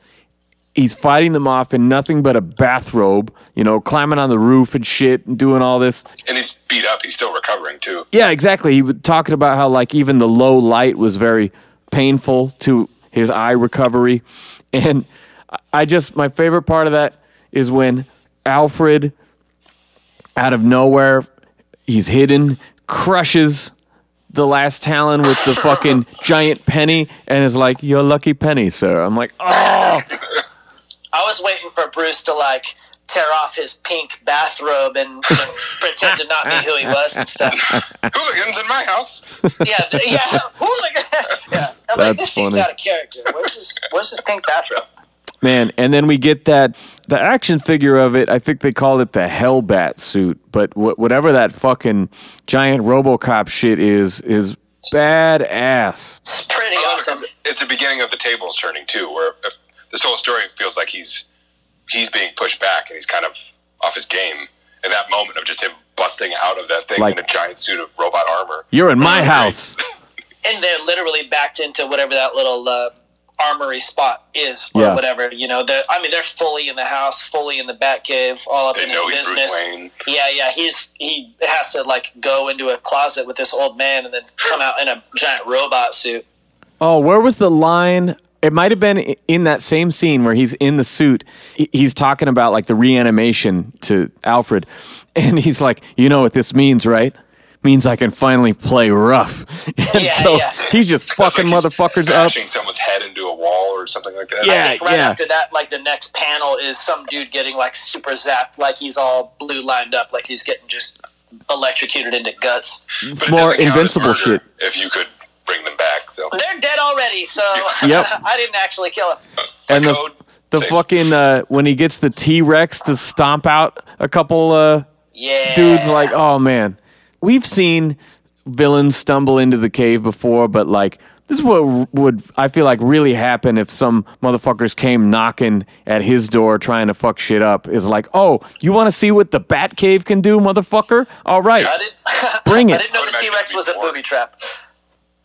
he's fighting them off in nothing but a bathrobe, you know, climbing on the roof and shit and doing all this. And he's beat up. He's still recovering too. Yeah, exactly. He was talking about how like even the low light was very painful to his eye recovery, and I just my favorite part of that is when Alfred, out of nowhere, he's hidden, crushes the last Talon with the fucking *laughs* giant penny, and is like, "Your lucky penny, sir." I'm like, "Oh, I was waiting for Bruce to like tear off his pink bathrobe and, and *laughs* pretend to not be who he was and stuff. Hooligans in my house. Yeah, yeah, *laughs* hooligan. yeah, I'm like, That's this seems funny. out of character. Where's his Where's his pink bathrobe? Man, and then we get that the action figure of it. I think they called it the Hellbat suit, but wh- whatever that fucking giant RoboCop shit is is badass. It's pretty I love it awesome. 'cause it's the beginning of the tables turning too, where if this whole story feels like he's he's being pushed back and he's kind of off his game. And that moment of just him busting out of that thing Like- in a giant suit of robot armor. You're in my house. and they're literally backed into whatever that little uh, armory spot is or Yeah. whatever. You know, they're, I mean, they're fully in the house, fully in the Batcave, all up They in know his business. Bruce Wayne. Yeah, yeah. He's he has to like go into a closet with this old man and then come out in a giant robot suit. Oh, where was the line? It might have been in that same scene where he's in the suit. He's talking about like the reanimation to Alfred, *laughs* and he's like, "You know what this means, right? Means I can finally play rough." *laughs* And Yeah, so yeah. he's just fucking like motherfuckers up. bashing someone's head into a wall or something like that. Yeah. I think right yeah. after that, like the next panel is some dude getting like super zapped, like he's all blue lined up, like he's getting just electrocuted into guts. But More doesn't count as invincible shit. If you could bring them back, so They're dead already, so *laughs* Yep. *laughs* I didn't actually kill him. And the code the safe. fucking uh, when he gets the T Rex to stomp out a couple uh, Yeah, dudes like oh man we've seen villains stumble into the cave before but like this is what would i feel like really happen if some motherfuckers came knocking at his door trying to fuck shit up is like oh you want to see what the bat cave can do motherfucker all right I didn't. *laughs* Bring I it. didn't know I the T Rex imagine was a it'd be more. booby trap.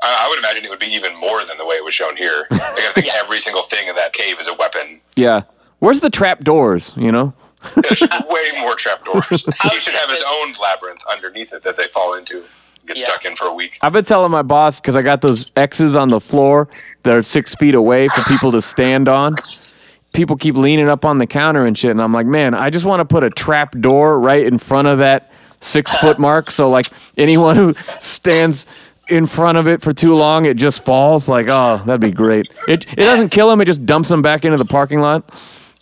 I, I would imagine it would be even more than the way it was shown here. Like, I think *laughs* every single thing in that cave is a weapon. yeah where's the trap doors you know There's way more trapdoors. *laughs* he should have his own labyrinth underneath it that they fall into, get Yeah. stuck in for a week. i've been telling my boss because i got those x's on the floor that are six feet away for people to stand on people keep leaning up on the counter and shit and i'm like man i just want to put a trap door right in front of that six foot *laughs* mark so like anyone who stands in front of it for too long it just falls like oh that'd be great it, it doesn't kill them it just dumps them back into the parking lot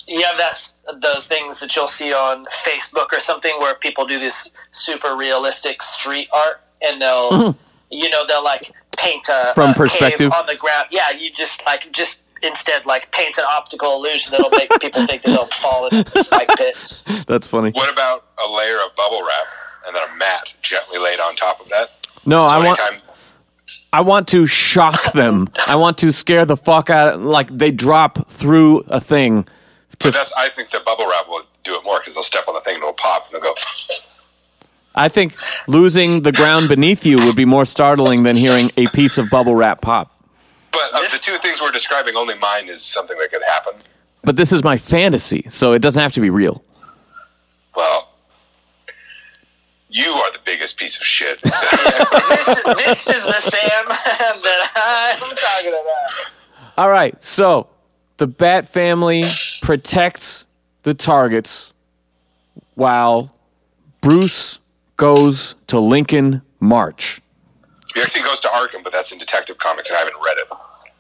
You have that those things that you'll see on Facebook or something where people do this super realistic street art, and they'll you know they'll like paint a Mm-hmm. From a perspective. cave on the ground. Yeah, you just like just instead like paint an optical illusion that'll make people think that they'll fall in a spike pit. *laughs* that's funny What about a layer of bubble wrap and then a mat gently laid on top of that? no So i want anytime i want to shock them i want to scare the fuck out of like they drop through a thing But that's I think the bubble wrap will do it more because they'll step on the thing and it'll pop and they'll go. I think losing the ground beneath you would be more startling than hearing a piece of bubble wrap pop. But of the two things we're describing, only mine is something that could happen. But this is my fantasy, so it doesn't have to be real. Well, you are the biggest piece of shit. *laughs* this, this is the Sam *laughs* that I'm talking about. All right, so the Bat family protects the targets while Bruce goes to Lincoln March. he actually goes to Arkham, but that's in Detective Comics, and I haven't read it.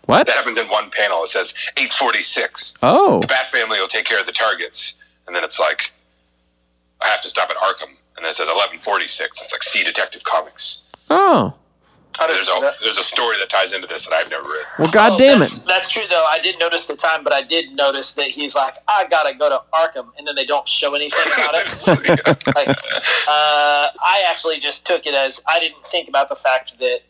What? That happens in one panel. It says 846. Oh, The Bat family will take care of the targets, and then it's like I have to stop at Arkham, and then it says 1146. It's like see Detective Comics. oh. I didn't There's a there's a story that ties into this that I've never read. Well, God Oh, damn that's, it. That's true, though. I did notice the time, but I did notice that he's like, I gotta go to Arkham, and then they don't show anything about it. *laughs* like, uh, I actually just took it as I didn't think about the fact that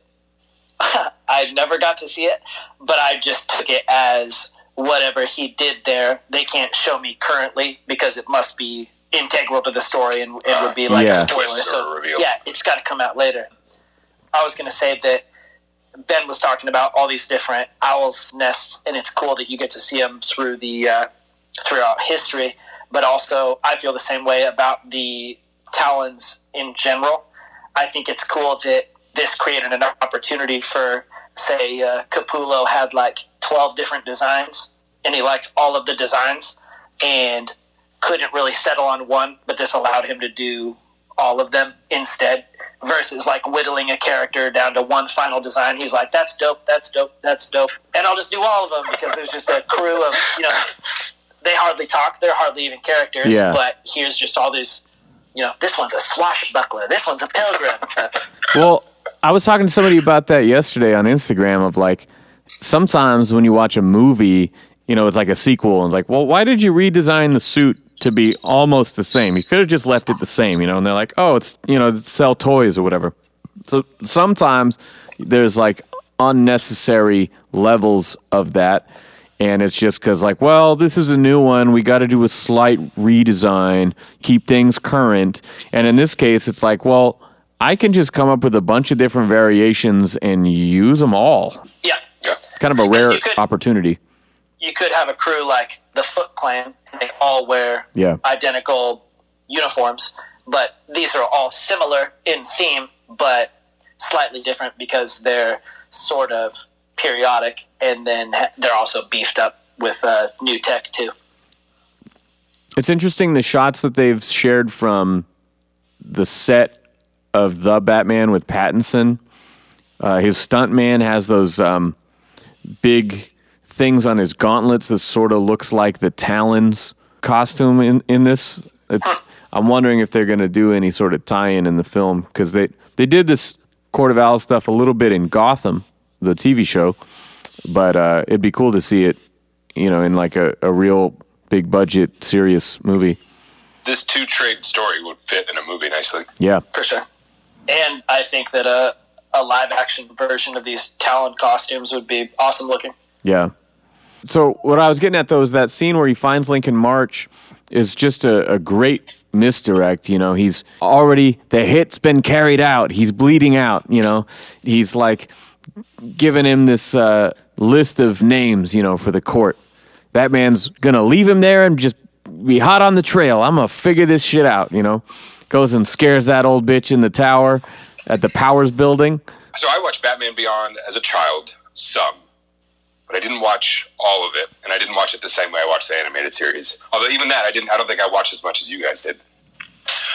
*laughs* I never got to see it, but I just took it as whatever he did there, they can't show me currently because it must be integral to the story and it would be like Yeah. a spoiler. So reveal. yeah, it's got to come out later. I was going to say that Ben was talking about all these different owls' nests, and it's cool that you get to see them through the uh, throughout history. But also, I feel the same way about the Talons in general. I think it's cool that this created an opportunity for, say, uh, Capullo had like twelve different designs, and he liked all of the designs, and couldn't really settle on one. But this allowed him to do all of them instead versus like whittling a character down to one final design. He's like, that's dope, that's dope, that's dope. And I'll just do all of them because there's just a crew of, you know, they hardly talk, they're hardly even characters, Yeah. but here's just all these, you know, this one's a swashbuckler, this one's a pilgrim. Well, I was talking to somebody about that yesterday on Instagram of like sometimes when you watch a movie, you know, it's like a sequel and it's like, well, why did you redesign the suit to be almost the same? You could have just left it the same, you know, and they're like, oh, it's, you know, sell toys or whatever. So sometimes there's like unnecessary levels of that. and it's just because like well this is a new one we got to do a slight redesign keep things current and in this case it's like well i can just come up with a bunch of different variations and use them all Yeah. Yeah. kind of a rare you could- opportunity You could have a crew like the Foot Clan, they all wear Yeah. identical uniforms, but these are all similar in theme, but slightly different because they're sort of periodic, and then they're also beefed up with uh, new tech too. It's interesting the shots that they've shared from the set of the Batman with Pattinson. Uh, his stuntman has those um, big things on his gauntlets that sort of looks like the Talons costume in, in this. It's, I'm wondering if they're going to do any sort of tie-in in the film because they they did this Court of Owls stuff a little bit in Gotham, the TV show, but uh, it'd be cool to see it, you know, in like a, a real big budget serious movie. This two trade story would fit in a movie nicely. Yeah, For sure. And I think that a, a live action version of these Talon costumes would be awesome looking. yeah. So what I was getting at though is that scene where he finds Lincoln March is just a, a great misdirect. You know, he's already the hit's been carried out. He's bleeding out. You know, he's like giving him this uh, list of names. You know, for the court. Batman's gonna leave him there and just be hot on the trail. I'm gonna figure this shit out. You know, goes and scares that old bitch in the tower at the Powers building. So I watched Batman Beyond as a child, some, but I didn't watch all of it, and I didn't watch it the same way I watched the animated series. Although even that, I didn't. I don't think I watched as much as you guys did.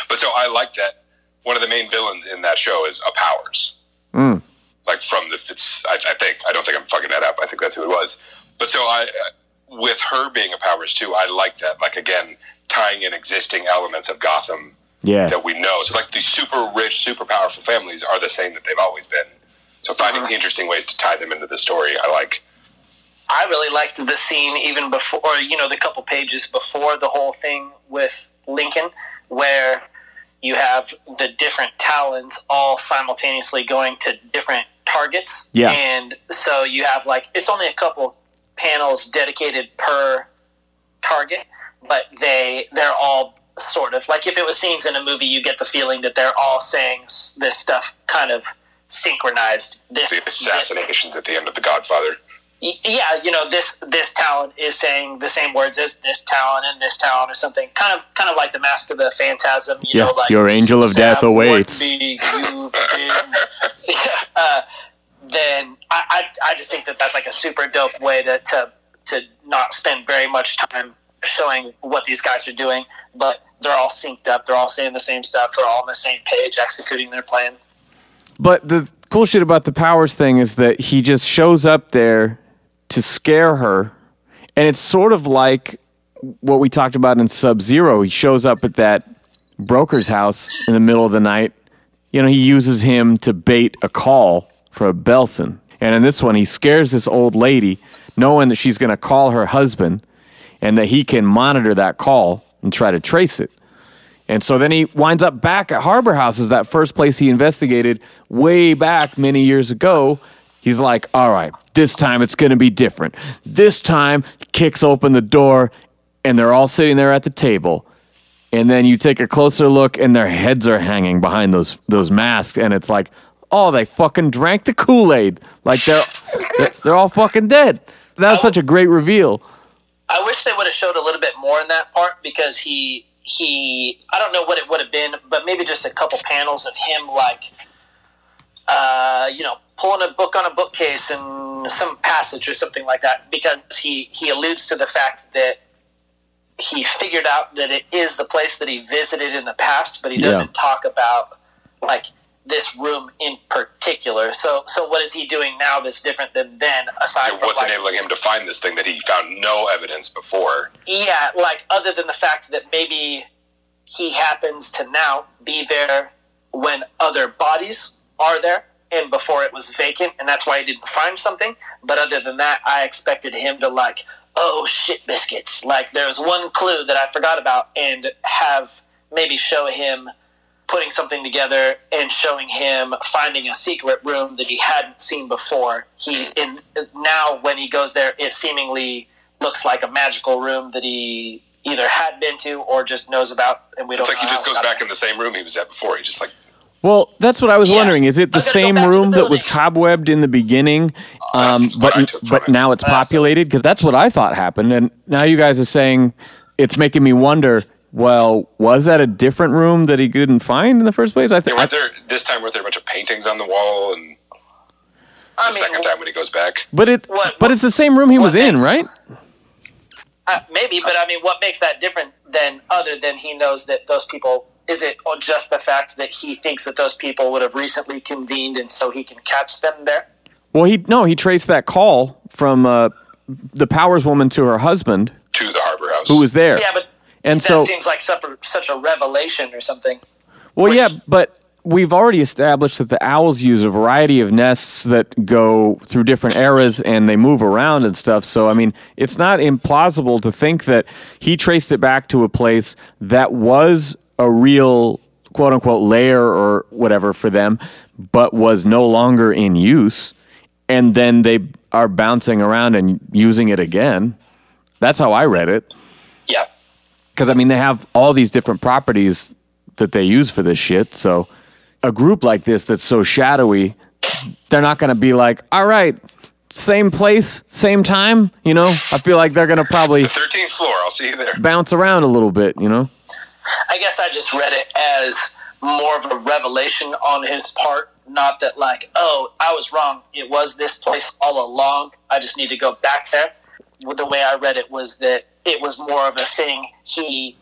But so I like that one of the main villains in that show is a Powers. Hmm. Like from the, it's I, I think I don't think I'm fucking that up. I think that's who it was. But so I, with her being a Powers too, I like that. Like again, tying in existing elements of Gotham Yeah, that we know. So like these super rich, super powerful families are the same that they've always been. So finding uh-huh. interesting ways to tie them into the story, I like. I really liked the scene even before, you know, the couple pages before the whole thing with Lincoln, where you have the different talons all simultaneously going to different targets. Yeah. And so you have like, it's only a couple panels dedicated per target, but they, they're all sort of like if it was scenes in a movie, you get the feeling that they're all saying this stuff kind of synchronized. This, The assassinations at the end of The Godfather. Y- yeah, you know this this Talon is saying the same words as this Talon and this Talon or something. Kind of kind of like the Mask of the Phantasm. You Yeah, know, like your angel of death awaits. Woodby, *laughs* uh, then I, I I just think that that's like a super dope way to to to not spend very much time showing what these guys are doing, but they're all synced up. They're all saying the same stuff. They're all on the same page, executing their plan. But the cool shit about the powers thing is that he just shows up there to scare her. And it's sort of like what we talked about in Sub Zero. He shows up at that broker's house in the middle of the night. You know, he uses him to bait a call for a Belson. And in this one, he scares this old lady, knowing that she's going to call her husband and that he can monitor that call and try to trace it. And so then he winds up back at Harbor House, is that first place he investigated way back many years ago. He's like, all right, this time it's going to be different. This time, kicks open the door, and they're all sitting there at the table. And then you take a closer look, and their heads are hanging behind those those masks, and it's like, oh, they fucking drank the Kool Aid, like they're they're- they're all fucking dead. That's such a great reveal. I wish they would have showed a little bit more in that part because he he I don't know what it would have been, but maybe just a couple panels of him like uh, you know, pulling a book on a bookcase and some passage or something like that because he he alludes to the fact that he figured out that it is the place that he visited in the past, but he doesn't talk about like this room in particular. So so what is he doing now that's different than then aside And from what's like, enabling him to find this thing that he found no evidence before? yeah, like other than the fact that maybe he happens to now be there when other bodies are there and before it was vacant, and that's why he didn't find something. But other than that, I expected him to like, oh shit, biscuits. Like there's one clue that I forgot about, and have maybe show him putting something together and showing him finding a secret room that he hadn't seen before. He in now when he goes there, it seemingly looks like a magical room that he either had been to or just knows about, and we don't. It's like he just goes back it. in the same room he was at before. He just like Well, that's what I was Yeah. wondering. Is it the I'm gonna go same back to the room that was cobwebbed in the beginning, um, that's what I but but it. now it's populated? Because that's what I thought happened, and now you guys are saying it's making me wonder. Well, was that a different room that he couldn't find in the first place? I think. weren't there this time. Weren't there a bunch of paintings on the wall? And the I mean, second time when he goes back, But it, What- but it's the same room he what was in, right? Uh, maybe, but I mean, what makes that different than other than he knows that those people? Is it just the fact that he thinks that those people would have recently convened, and so he can catch them there? Well, he no, he traced that call from uh, the Powers woman to her husband, to the Harbor House. who was there. Yeah, but And that so- seems like such a, such a revelation or something. Well, Which- yeah, but we've already established that the owls use a variety of nests that go through different eras and they move around and stuff. So, I mean, it's not implausible to think that he traced it back to a place that was a real quote unquote layer or whatever for them, but was no longer in use. And then they are bouncing around and using it again. That's how I read it. Yeah. Because I mean, they have all these different properties that they use for this shit. So, a group like this that's so shadowy, they're not going to be like, all right, same place, same time. You know, I feel like they're going to probably the thirteenth floor. I'll see you there. bounce around a little bit. You know, I guess I just read it as more of a revelation on his part. Not that, like, oh, I was wrong. It was this place all along. I just need to go back there. The way I read it was that it was more of a thing. He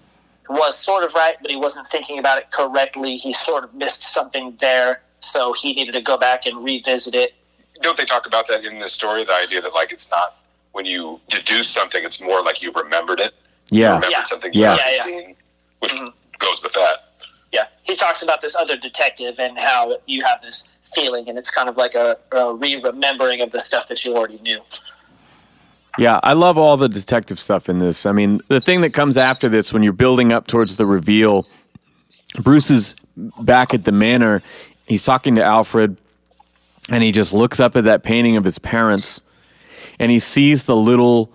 was sort of right, but he wasn't thinking about it correctly. He sort of missed something there, so he needed to go back and revisit it. Don't they talk about that in the story? The idea that like it's not when you deduce something, it's more like you remembered it. yeah, remembered Yeah. something Yeah. you've Yeah, yeah. seen, which mm-hmm. goes with that. Yeah, he talks about this other detective and how you have this feeling, and it's kind of like a, a re-remembering of the stuff that you already knew. yeah. I love all the detective stuff in this. I mean, the thing that comes after this when you're building up towards the reveal, Bruce is back at the manor. He's talking to Alfred, and he just looks up at that painting of his parents, and he sees the little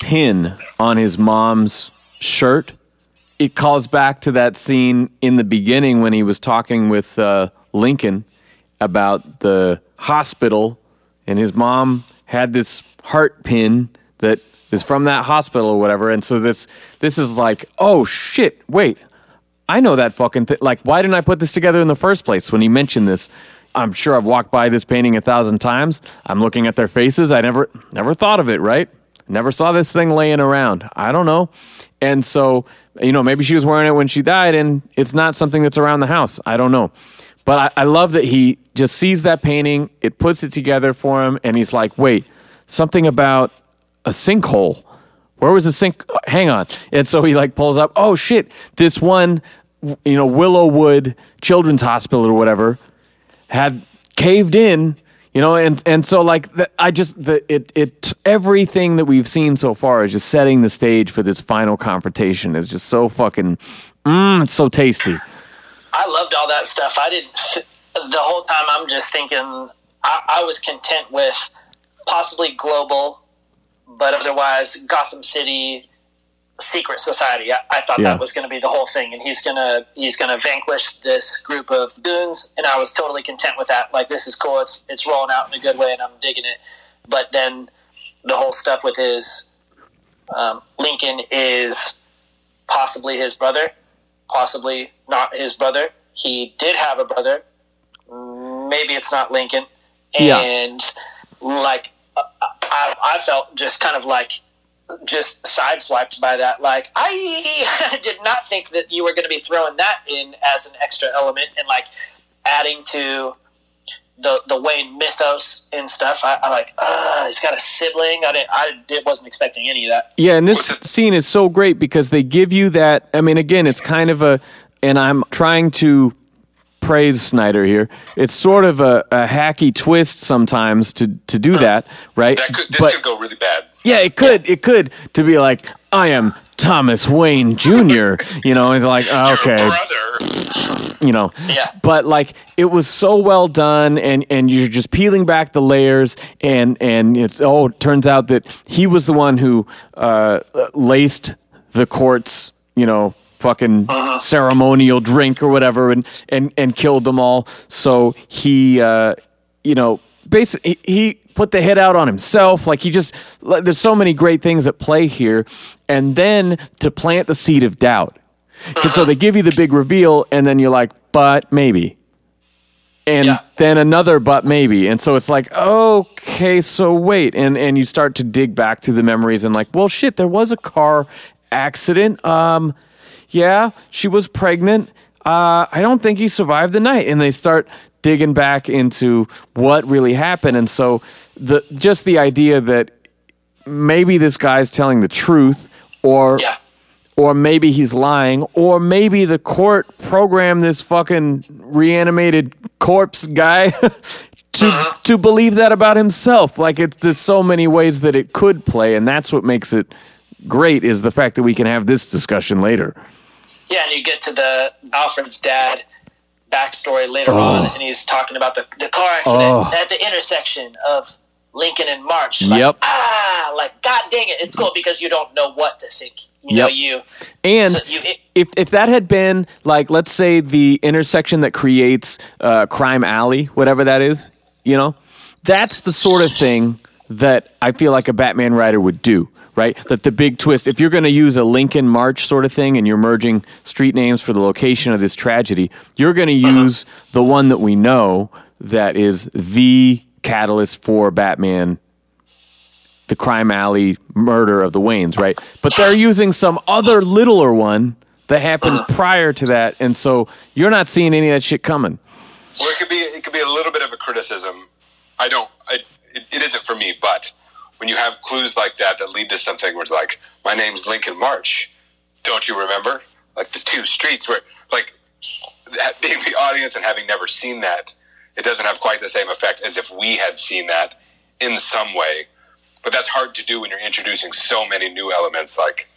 pin on his mom's shirt. It calls back to that scene in the beginning when he was talking with uh, Lincoln about the hospital, and his mom had this heart pin that is from that hospital or whatever. And so this this is like, oh shit, wait, I know that fucking thing. Like, why didn't I put this together in the first place when he mentioned this? I'm sure I've walked by this painting a thousand times. I'm looking at their faces. I never, never thought of it, right? Never saw this thing laying around. I don't know. And so, you know, maybe she was wearing it when she died and it's not something that's around the house. I don't know. But I, I love that he just sees that painting, it puts it together for him, and he's like, wait, something about a sinkhole. Where was the sink? Hang on. And so he like pulls up. Oh shit! This one, you know, Willowwood Children's Hospital or whatever, had caved in. You know, and and so like the, I just the it it everything that we've seen so far is just setting the stage for this final confrontation. It's just so fucking, mm, it's so tasty. I loved all that stuff. I didn't. The whole time, I'm just thinking. I, I was content with possibly global, but otherwise Gotham City, secret society. I, I thought Yeah. that was going to be the whole thing, and he's gonna he's gonna vanquish this group of goons, and I was totally content with that. Like this is cool. It's it's rolling out in a good way, and I'm digging it. But then the whole stuff with his um, Lincoln is possibly his brother, possibly not his brother. He did have a brother. Maybe it's not Lincoln. Yeah. And like uh, I, I felt just kind of like just sideswiped by that. Like I *laughs* did not think that you were going to be throwing that in as an extra element and like adding to the the Wayne mythos and stuff. I, I like, uh, he's got a sibling. I didn't. I did, wasn't expecting any of that. Yeah, and this scene is so great because they give you that. I mean, again, it's kind of a, and I'm trying to praise Snyder here. It's sort of a, a hacky twist sometimes to to do that, right? That could this But- could go really bad. yeah, it could. It could to be like, I am Thomas Wayne Jr. *laughs* you know, he's like, okay, Brother. you know. Yeah. But like it was so well done and and you're just peeling back the layers and and it's oh it turns out that he was the one who uh, laced the court's, you know, fucking ceremonial drink or whatever and and and killed them all. So he uh you know, basically he put the hit out on himself like he just like, there's so many great things at play here and then to plant the seed of doubt 'Cause so they give you the big reveal, and then you're like, but maybe. And Yeah. then another but maybe. And so it's like, okay, so wait. And and you start to dig back through the memories and like, well shit, there was a car accident. Um yeah, she was pregnant. Uh I don't think he survived the night. And they start digging back into what really happened. And so the just the idea that maybe this guy's telling the truth or Yeah. or maybe he's lying, or maybe the court programmed this fucking reanimated corpse guy *laughs* to to believe that about himself. Like it's there's so many ways that it could play, and that's what makes it great is the fact that we can have this discussion later. Yeah, and you get to the Alfred's dad backstory later on, and he's talking about the, the car accident Oh. at the intersection of Lincoln and March. Like, Yep. Ah, like God dang it! It's cool because you don't know what to think. You know, you And so you it, if if that had been like let's say the intersection that creates uh, crime alley whatever that is you know that's the sort of thing that i feel like a batman writer would do right that the big twist if you're going to use a lincoln march sort of thing and you're merging street names for the location of this tragedy you're going to uh-huh. use the one that we know that is the catalyst for batman the crime alley murder of the Waynes, right? But they're using some other littler one that happened uh-huh. prior to that, and so you're not seeing any of that shit coming. Well, it could be it could be a little bit of a criticism. I don't. I, it, it isn't for me, but when you have clues like that that lead to something where it's like, my name's Lincoln March, don't you remember? Like the two streets where, like, that being the audience and having never seen that, it doesn't have quite the same effect as if we had seen that in some way. But that's hard to do when you're introducing so many new elements like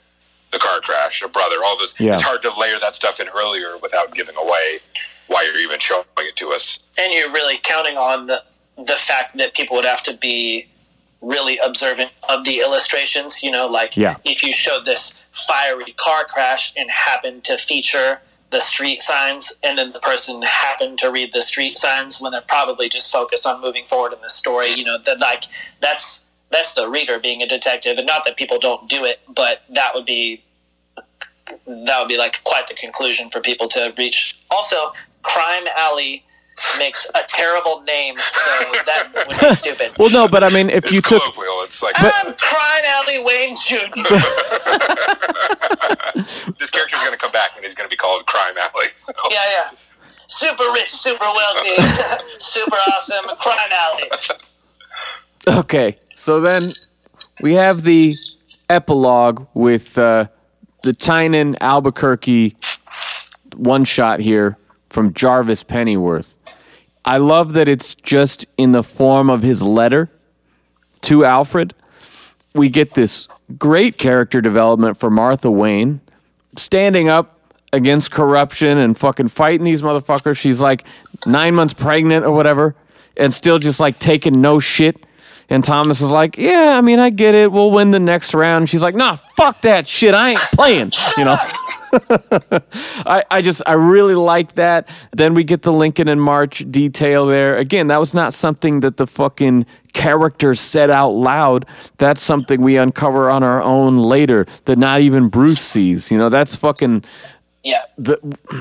the car crash, a brother, all those. Yeah. It's hard to layer that stuff in earlier without giving away why you're even showing it to us. and you're really counting on the the fact that people would have to be really observant of the illustrations. You know, like Yeah. if you showed this fiery car crash and happened to feature the street signs, and then the person happened to read the street signs when they're probably just focused on moving forward in the story. You know, that like that's that's the reader being a detective, and not that people don't do it, but that would be that would be like quite the conclusion for people to reach. Also, Crime Alley makes a terrible name, so that would be *laughs* stupid. Well, no, but I mean, if It's you took colloquial. It's like I'm Crime Alley Wayne Jr. *laughs* this character's going to come back and he's going to be called Crime Alley. So, yeah, yeah. Super rich, super wealthy, *laughs* super awesome, Crime Alley. okay, so then we have the epilogue with uh, the Tynion Albuquerque one shot here from Jarvis Pennyworth. I love that it's just in the form of his letter to Alfred. We get this great character development for Martha Wayne standing up against corruption and fucking fighting these motherfuckers. She's like nine months pregnant or whatever and still just like taking no shit. And Thomas is like, Yeah, I mean, I get it. We'll win the next round. She's like, Nah, fuck that shit. I ain't playing. You know? *laughs* *laughs* I, I just I really like that. Then we get the Lincoln and March detail there. Again, that was not something that the fucking character said out loud. That's something we uncover on our own later that not even Bruce sees. You know, that's fucking Yeah. the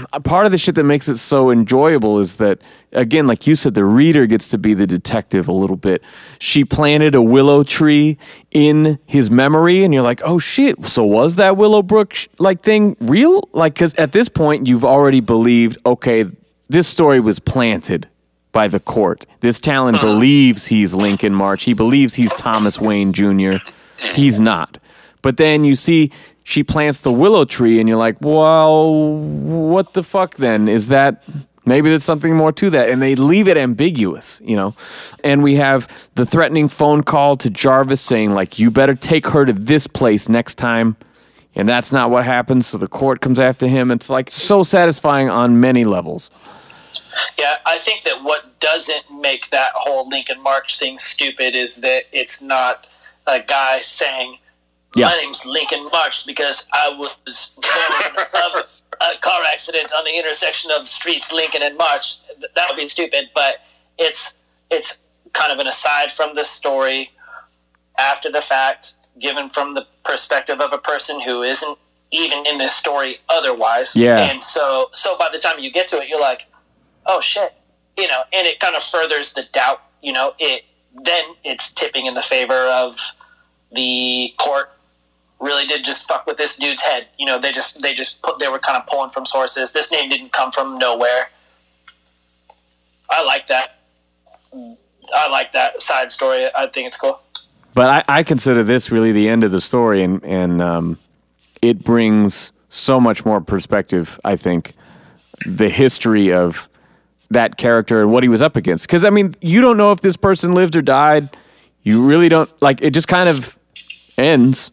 *clears throat* a part of the shit that makes it so enjoyable is that again like you said the reader gets to be the detective a little bit. She planted a willow tree in his memory and you're like oh shit. So was that willowbrook sh- like thing real? Like because at this point you've already believed okay this story was planted by the court. This Talon uh-huh. believes he's lincoln march. He believes he's thomas wayne jr he's not. But then you see she plants the willow tree, and you're like, well, what the fuck then? Is that maybe there's something more to that? And they leave it ambiguous, you know? And we have the threatening phone call to Jarvis saying, like, you better take her to this place next time and that's not what happens. So the court comes after him. It's like so satisfying on many levels. Yeah, I think that what doesn't make that whole Lincoln March thing stupid is that it's not a guy saying, Yeah. "My name's Lincoln March because I was born of *laughs* a car accident on the intersection of streets Lincoln and March." That would be stupid, but it's it's kind of an aside from the story after the fact, given from the perspective of a person who isn't even in this story otherwise. Yeah. And so so by the time you get to it, you're like, oh shit you know and it kind of furthers the doubt you know it then it's tipping in the favor of the court really did just fuck with this dude's head you know they just they just put they were kind of pulling from sources this name didn't come from nowhere i like that i like that side story i think it's cool But I, I consider this really the end of the story, and and um, it brings so much more perspective. I think the history of that character and what he was up against. Because I mean, you don't know if this person lived or died. You really don't like. It just kind of ends,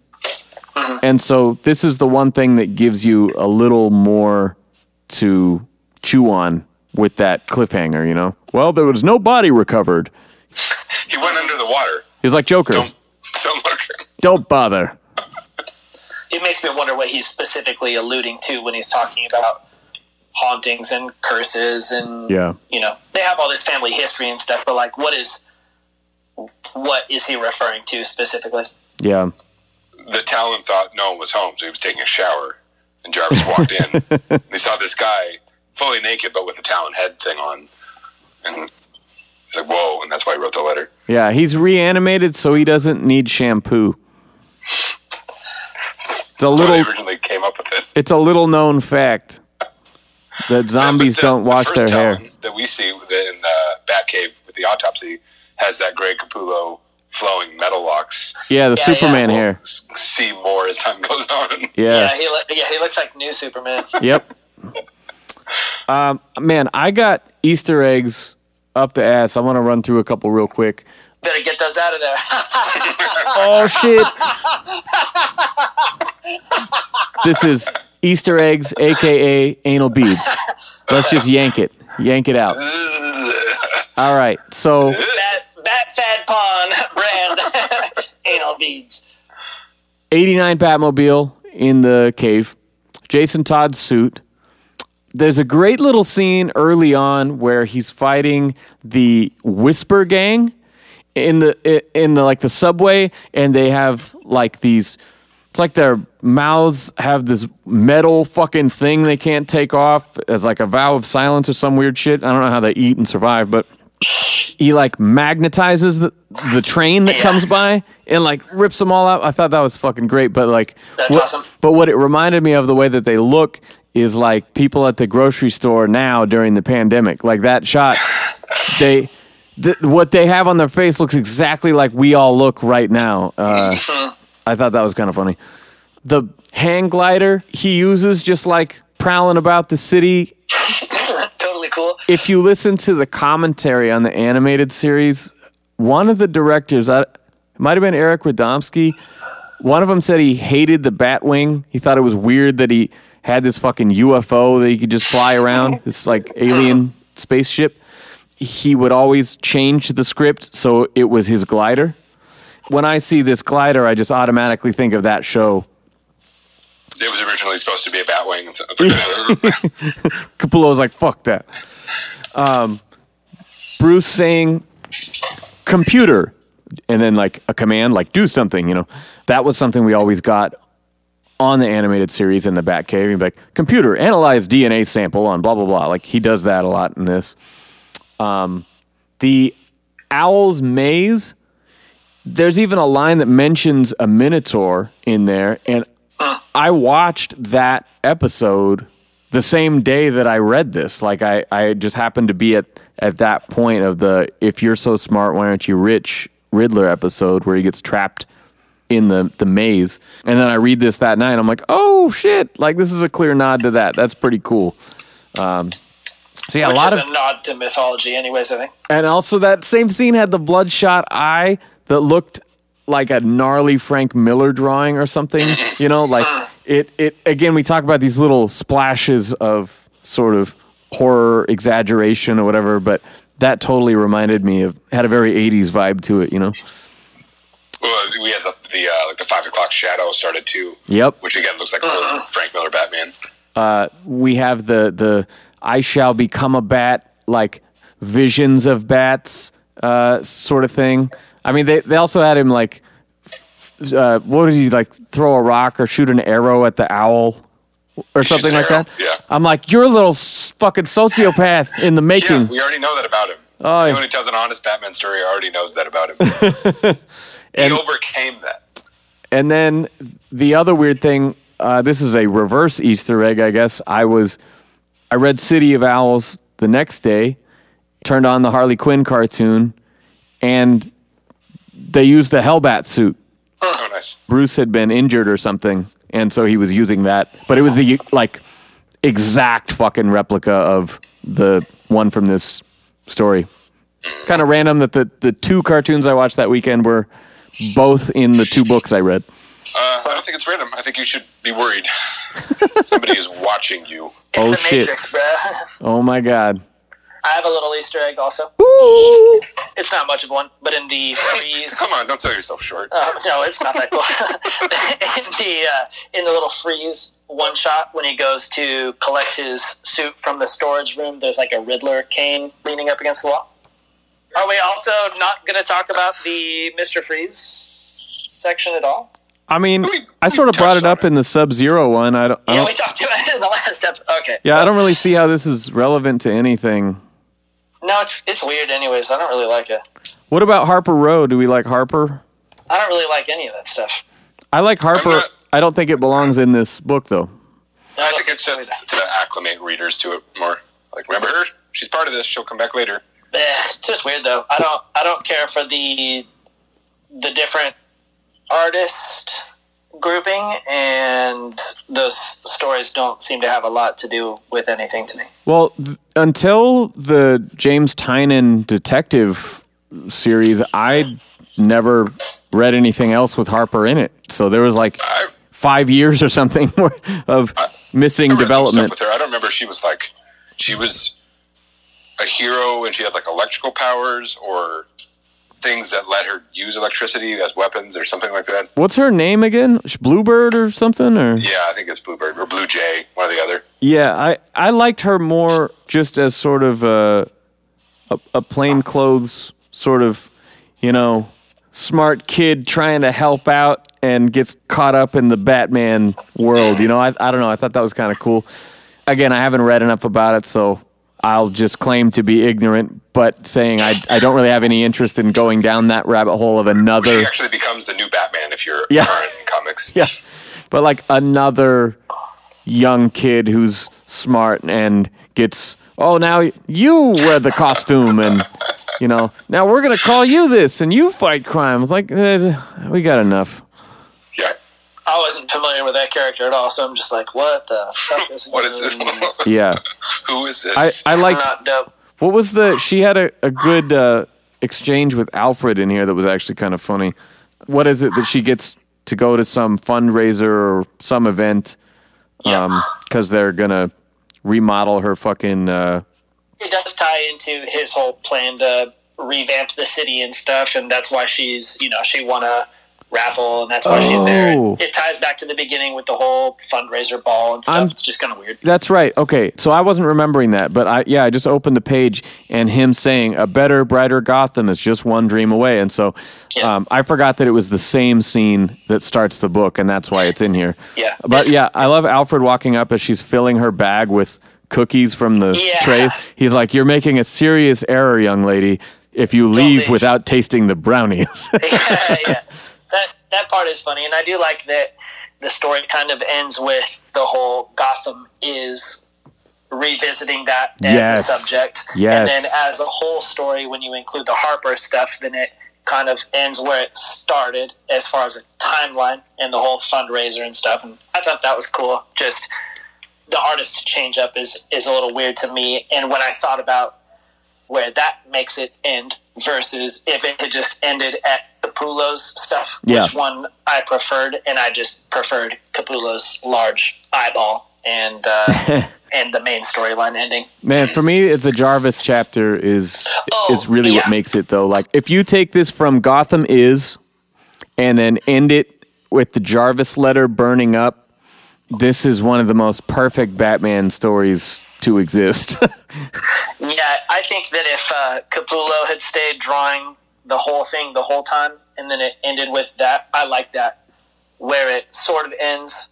and so this is the one thing that gives you a little more to chew on with that cliffhanger. You know, well, there was no body recovered. He went under the water. He's like Joker. Don't don't look. Don't bother. it makes me wonder what he's specifically alluding to when he's talking about hauntings and curses and Yeah. you know they have all this family history and stuff but like what is what is he referring to specifically Yeah. The Talon thought no one was home, so he was taking a shower. And Jarvis walked in. *laughs* and he saw this guy fully naked, but with a Talon head thing on. And he's like, "Whoa!" And that's why he wrote the letter. Yeah, he's reanimated so he doesn't need shampoo. It's a little originally came up with it. it's a little known fact that zombies But the- don't the wash first their hair. That we see in the Batcave with the autopsy has that Greg Capullo flowing metal locks. Yeah, the Yeah, Superman yeah. hair. S- See more as time goes on. yeah Yeah. he, lo- yeah he looks like new superman *laughs* Yep. Um, man, I got Easter eggs up the ass. I want to run through a couple real quick. better get those out of there *laughs* Oh shit! *laughs* this is Easter eggs, aka anal beads. Let's just yank it, yank it out. All right, so bat, bat fad pawn brand *laughs* anal beads 89 Batmobile in the cave, Jason Todd's suit. There's a great little scene early on where he's fighting the Whisper Gang in the in the like the subway, and they have like these. It's like their mouths have this metal fucking thing they can't take off as like a vow of silence or some weird shit. I don't know how they eat and survive, but he like magnetizes the, the train that comes by and like rips them all out. I thought that was fucking great, but like, what- awesome. but what it reminded me of the way that they look is like people at the grocery store now during the pandemic. Like that shot, *sighs* they. Th- what they have on their face looks exactly like we all look right now. Uh, I thought that was kind of funny. The hang glider he uses just like prowling about the city cool if you listen to the commentary on the animated series, one of the directors, I, it might have been Eric Radomski, one of them said he hated the Batwing. He thought it was weird that he had this fucking UFO that he could just fly around, *laughs* this like alien spaceship. He would always change the script so it was his glider. When I see this glider, I just automatically think of that show. It was originally supposed to be a Batwing. It's, it's like, *laughs* Capullo's like, fuck that. Um, Bruce saying computer and then like a command like do something, you know. That was something we always got on the animated series in the Batcave. He'd be like, computer, analyze DNA sample on blah blah blah. Like he does that a lot in this. Um, the Owl's Maze, there's even a line that mentions a Minotaur in there, and I watched that episode the same day that I read this. Like I, I just happened to be at at that point of the "If you're so smart, why aren't you rich?" Riddler episode where he gets trapped in the the maze, and then I read this that night. I'm like, oh shit! Like this is a clear nod to that. That's pretty cool. Um, so yeah, which a lot is of a nod to mythology anyways i think and also that same scene had the bloodshot eye that looked like a gnarly Frank Miller drawing or something. *laughs* You know, like it it again we talk about these little splashes of sort of horror exaggeration or whatever, but that totally reminded me of had a very 80s vibe to it, you know. Well, we has the, the uh, like the five o'clock shadow started too. Yep. Which again looks like a Frank Miller Batman. we have the the I shall become a bat like visions of bats uh, sort of thing. I mean, they they also had him like uh, what did he like throw a rock or shoot an arrow at the owl or something like arrow, that? yeah. I'm like, you're a little fucking sociopath in the making. Yeah, we already know that about him. Oh, Anyone who tells an honest Batman story already knows that about him. *laughs* he And- overcame that. And then the other weird thing, uh, this is a reverse Easter egg, I guess. I was, I read City of Owls the next day, turned on the Harley Quinn cartoon, and they used the Hellbat suit. Oh, nice. Bruce had been injured or something, and so he was using that. But it was the like exact fucking replica of the one from this story. Kind of random that the the two cartoons I watched that weekend were both in the two books I read. Uh, I don't think it's random. I think you should be worried. *laughs* Somebody is watching you. It's Oh, the shit. Matrix, bruh. Oh my god. I have a little Easter egg also. It's not much of one, but in the *laughs* freeze. Come on, don't sell yourself short. Uh, no, it's not that cool. *laughs* in the uh, in the little freeze one shot when he goes to collect his suit from the storage room, there's like a Riddler cane leaning up against the wall. Are we also not going to talk about the Mister Freeze section at all? I mean, We- I sort of brought it up it. in the Sub Zero one. I don't. I Yeah, don't we talked about it in the last episode. Okay. yeah, I don't really see how this is relevant to anything. No, it's it's weird. Anyways, I don't really like it. What about Harper Row? Do we like Harper? I don't really like any of that stuff. I like Harper. not- I don't think it belongs in this book though. I think it's just to acclimate readers to it more. Like, remember her? She's part of this. She'll come back later. Eh, it's just weird though. I don't I don't care for the the different artist grouping and those stories don't seem to have a lot to do with anything to me. Well, th- until the James Tynion detective series, I never read anything else with Harper in it. So there was like I, five years or something *laughs* of missing I development. with her. I don't remember. She was like, she was a hero, and she had like electrical powers or things that let her use electricity as weapons or something like that. What's her name again? Bluebird or something? Or Yeah, I think it's Bluebird or Blue Jay, one or the other. yeah, I I liked her more just as sort of a a, a plain clothes sort of you know smart kid trying to help out and gets caught up in the Batman world. You know, I I don't know. I thought that was kind of cool. Again, I haven't read enough about it, so I'll just claim to be ignorant, but saying I I don't really have any interest in going down that rabbit hole of another. She actually becomes the new Batman if you're Yeah. current in comics. *laughs* Yeah. But like another young kid who's smart and gets, oh, now you wear the costume and, you know, now we're going to call you this and you fight crime. It's like, eh, we got enough. Yeah. I wasn't familiar with that character at all, so I'm just like, what the fuck is *laughs* What is this? *laughs* Yeah. Who is this? I, I Like, like, not dope. what was the, she had a, a good uh, exchange with Alfred in here that was actually kind of funny. What is it that she gets to go to some fundraiser or some event Yeah. because they're going to remodel her fucking. Uh, it does tie into his whole plan to revamp the city and stuff, and that's why she's you know she won a raffle, and that's why she's there. Oh. It ties back to the beginning with the whole fundraiser ball and stuff. I'm- it's just kind of weird. That's right. Okay, so I wasn't remembering that, but I yeah, I just opened the page and him saying a better, brighter Gotham is just one dream away, and so Yeah. um, I forgot that it was the same scene that starts the book, and that's why it's in here. Yeah. but yeah, I love Alfred walking up as she's filling her bag with cookies from the Yeah. trays. He's like, "You're making a serious error, young lady, if you leave leave." without tasting the brownies." *laughs* *laughs* yeah, yeah. That part is funny, and I do like that the story kind of ends with the whole Gotham is revisiting that as Yes. a subject, Yes. and then as a whole story, when you include the Harper stuff, then it kind of ends where it started as far as a timeline and the whole fundraiser and stuff. And I thought that was cool. Just the artist change up is is a little weird to me, and when I thought about where that makes it end versus if it had just ended at Capullo's stuff, Yeah. which one I preferred, and I just preferred Capullo's large eyeball and uh, *laughs* and the main storyline ending. Man, for me, the Jarvis chapter is Oh, is really what makes it though. Like, if you take this from Gotham is, and then end it with the Jarvis letter burning up, this is one of the most perfect Batman stories to exist. *laughs* Yeah, I think that if uh, Capullo had stayed drawing the whole thing the whole time, and then it ended with that, I like that. Where it sort of ends,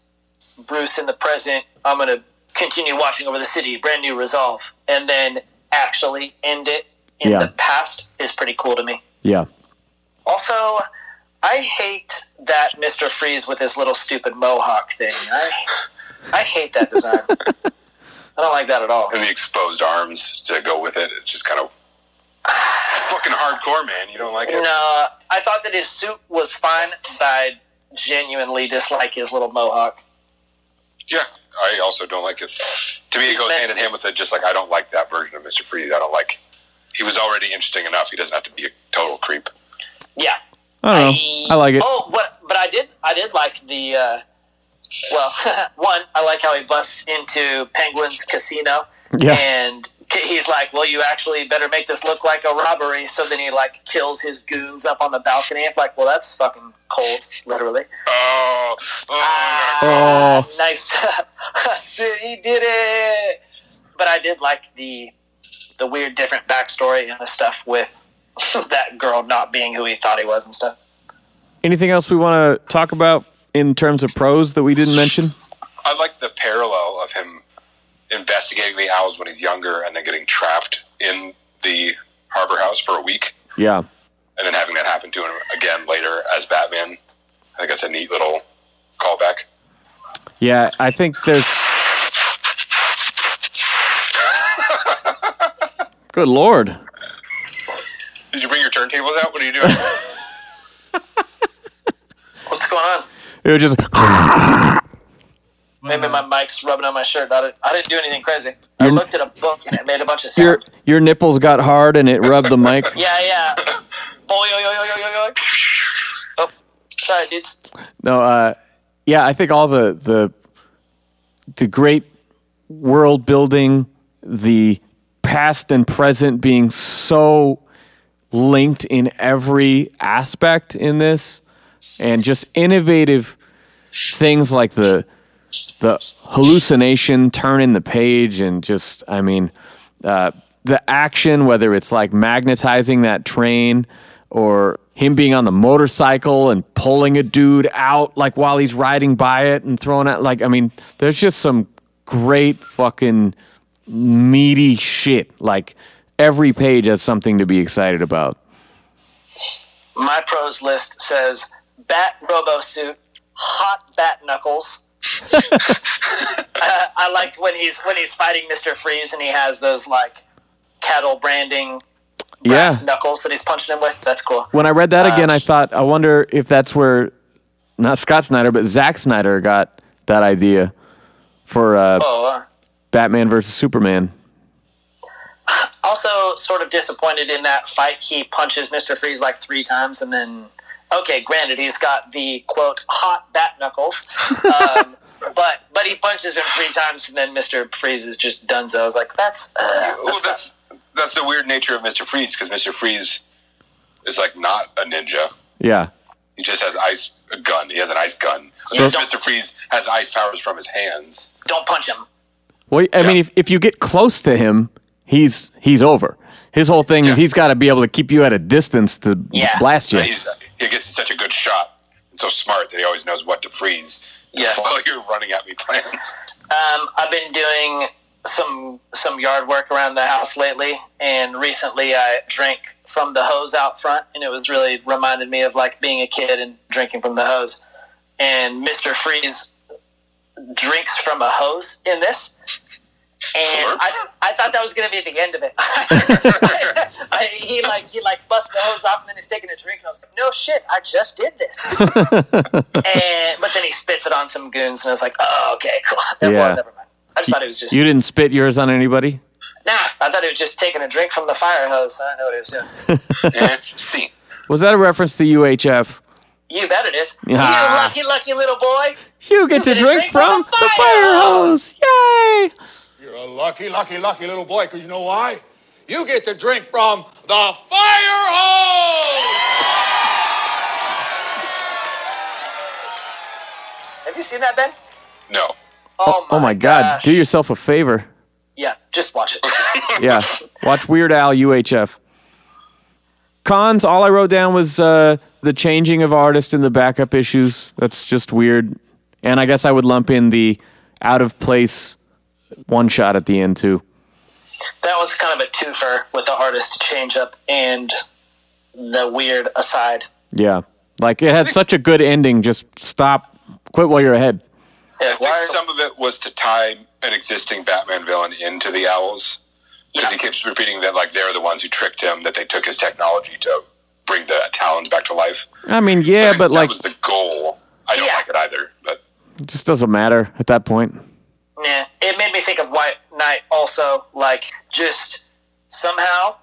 Bruce in the present, I'm going to continue watching over the city, brand new resolve, and then actually end it in Yeah. the past is pretty cool to me. yeah, Also, I hate that Mr. Freeze with his little stupid mohawk thing. I, I hate that design. *laughs* I don't like that at all. And the exposed arms to go with it. It's just kind of fucking hardcore, man. You don't like it? No, I thought that his suit was fine, but I genuinely dislike his little mohawk. Yeah, I also don't like it. To me, it goes hand in hand with it. Just like I don't like that version of Mister Freeze. I don't like. He was already interesting enough. He doesn't have to be a total creep. Yeah. I don't know. I like it. Oh, but but I did I did like the uh, well *laughs* one I like how he busts into Penguin's casino Yeah. and he's like, well, you actually better make this look like a robbery. So then he like kills his goons up on the balcony. I'm like, well, that's fucking cold, literally. Oh, oh, Oh. Ah, nice. *laughs* Shit, he did it. But I did like the the weird different backstory and the stuff with *laughs* that girl not being who he thought he was and stuff. Anything else we want to talk about in terms of pros that we didn't mention? I like the parallel of him investigating the owls when he's younger and then getting trapped in the harbor house for a week Yeah. and then having that happen to him again later as Batman. I think that's a neat little callback. Yeah, I think there's. *laughs* Good lord. Did you bring your turntables out? What are you doing? *laughs* What's going on? It was just. Maybe my mic's rubbing on my shirt. I didn't, I didn't do anything crazy. I Your- looked at a book and it made a bunch of Your sound. your nipples got hard and it rubbed the mic. *laughs* Yeah, yeah. Oh, yo, yo, yo, yo, yo, yo. Oh, sorry, dudes. No, uh, yeah, I think all the the the great world building, the past and present being so linked in every aspect in this, and just innovative things like the the hallucination turning the page and just I mean uh, the action whether it's like magnetizing that train or him being on the motorcycle and pulling a dude out like while he's riding by it and throwing out like I mean there's just some great fucking meaty shit like every page has something to be excited about My pros list says Bat Robo Suit, Hot Bat Knuckles. Uh, *laughs* I liked when he's when he's fighting Mister Freeze and he has those like cattle branding brass yeah knuckles that he's punching him with. That's cool. when I read that again I thought I wonder if that's where not Scott Snyder but Zack Snyder got that idea for uh, Oh, uh, Batman versus Superman. also sort of disappointed in that fight. He punches Mister Freeze like three times and then. Okay, granted, he's got the quote hot bat knuckles, um, *laughs* but but he punches him three times and then Mister Freeze is just donezo. I was like, that's uh, well, that's, that's that's the weird nature of Mister Freeze because Mister Freeze is like not a ninja. Yeah. He just has ice a gun. He has an ice gun. So- Mister Freeze has ice powers from his hands. don't punch him. Well, I mean, if, if you get close to him, he's he's over. His whole thing is he's got to be able to keep you at a distance to Yeah. blast you. He gets such a good shot and so smart that he always knows what to freeze Yeah. while *laughs* you're running at me plans. Um, I've been doing some some yard work around the house lately, and recently I drank from the hose out front, and it was really reminded me of like being a kid and drinking from the hose. And Mister Freeze drinks from a hose in this, and I, I thought that was going to be the end of it. *laughs* I, he like he like busts the hose off, and then he's taking a drink, and I was like, no shit, I just did this. *laughs* and but then he spits it on some goons, and I was like, oh okay, cool. *laughs* Never, Yeah. never mind. I just thought it was just You didn't spit yours on anybody? Nah, I thought he was just taking a drink from the fire hose. I know what he was doing. Eh, See, Was that a reference to UHF? You bet it is. Ah. You lucky, lucky little boy. You get to get a drink drink from from the fire fire hose. Yay! You're a lucky, lucky, lucky little boy, because you know why? You get to drink from the fire hose! Have you seen that, Ben? No. Oh my, Oh my God! Do yourself a favor. Yeah, just watch it. *laughs* Yeah, watch Weird Al UHF. Cons. All I wrote down was uh, the changing of artist in the backup issues. That's just weird. And I guess I would lump in the out of place one shot at the end too. that was kind of a twofer with the artist change up and the weird aside. Yeah, like it had such a good ending. Just stop, quit while you're ahead. Yeah, I think why- some of it was to tie an existing Batman villain into the Owls because he keeps repeating that like they're the ones who tricked him, that they took his technology to bring the Talons back to life. I mean, yeah, I think but that like was the goal. I don't Yeah. like it either, but it just doesn't matter at that point. Yeah, it made me think of White Knight also, like just somehow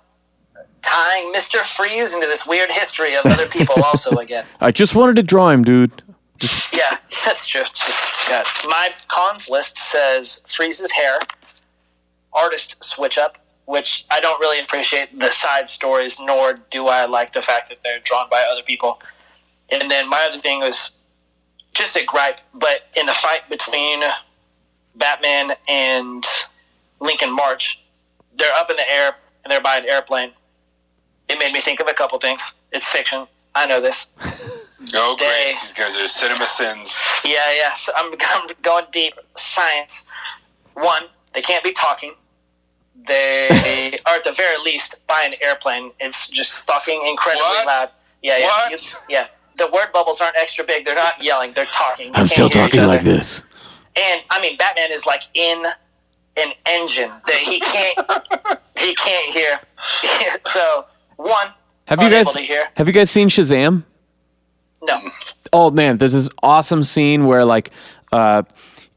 tying Mister Freeze into this weird history of other people *laughs* also again. I just wanted to draw him, dude. Yeah, *laughs* that's true. It's just, yeah. My cons list says Freeze's hair, artist switch up, which I don't really appreciate the side stories, nor do I like the fact that they're drawn by other people. And then my other thing was just a gripe, but in the fight between Batman and Lincoln March, they're up in the air and they're by an airplane. It made me think of a couple things. It's fiction. I know this. *laughs* oh They- great, these guys are CinemaSins. Yeah, yeah. I'm, *laughs* I'm going deep. Science. One, they can't be talking. They *laughs* are at the very least by an airplane. It's just fucking incredibly What? loud. Yeah, yeah, What? you- yeah. The word bubbles aren't extra big. They're not yelling. They're talking. You I'm still talking like this. And I mean, Batman is like in an engine that he can't *laughs* he can't hear. *laughs* so one, Have you guys hear. have you guys seen Shazam? No. Oh man, there's this awesome scene where like uh,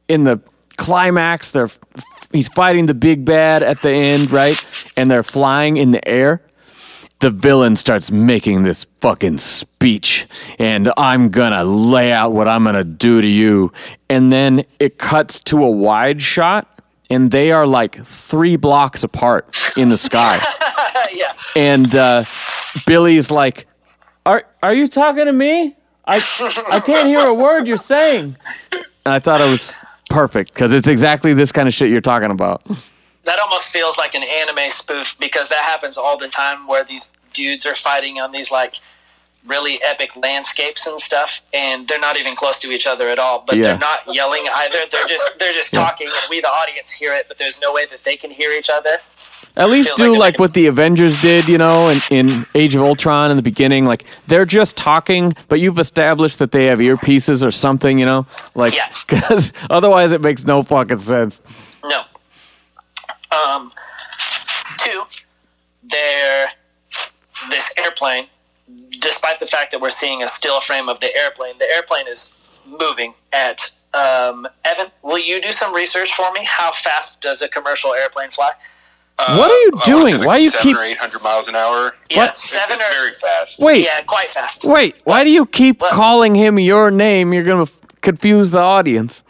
in the climax, they're he's fighting the big bad at the end, right? And they're flying in the air. The villain starts making this fucking speech, and I'm gonna lay out what I'm gonna do to you. And then it cuts to a wide shot, and they are like three blocks apart in the sky. *laughs* yeah. and uh, Billy's like, "Are are you talking to me? I I can't hear a word you're saying." And I thought it was perfect because it's exactly this kind of shit you're talking about. that almost feels like an anime spoof because that happens all the time where these dudes are fighting on these like really epic landscapes and stuff and they're not even close to each other at all but Yeah. they're not yelling either they're just they're just talking and we the audience hear it but there's no way that they can hear each other At least do like like, what the Avengers did, you know, in, in Age of Ultron in the beginning. Like they're just talking, but you've established that they have earpieces or something, you know, like Yeah. *laughs* because otherwise it makes no fucking sense. no um two they're this airplane despite the fact that we're seeing a still frame of the airplane the airplane is moving at um, evan will you do some research for me how fast does a commercial airplane fly what are you Oh, doing? is it like Why you seven keep or eight hundred miles an hour? yeah What? seven it's or very fast. wait? yeah quite fast Wait, why do you keep What? calling him your name? You're gonna f- confuse the audience.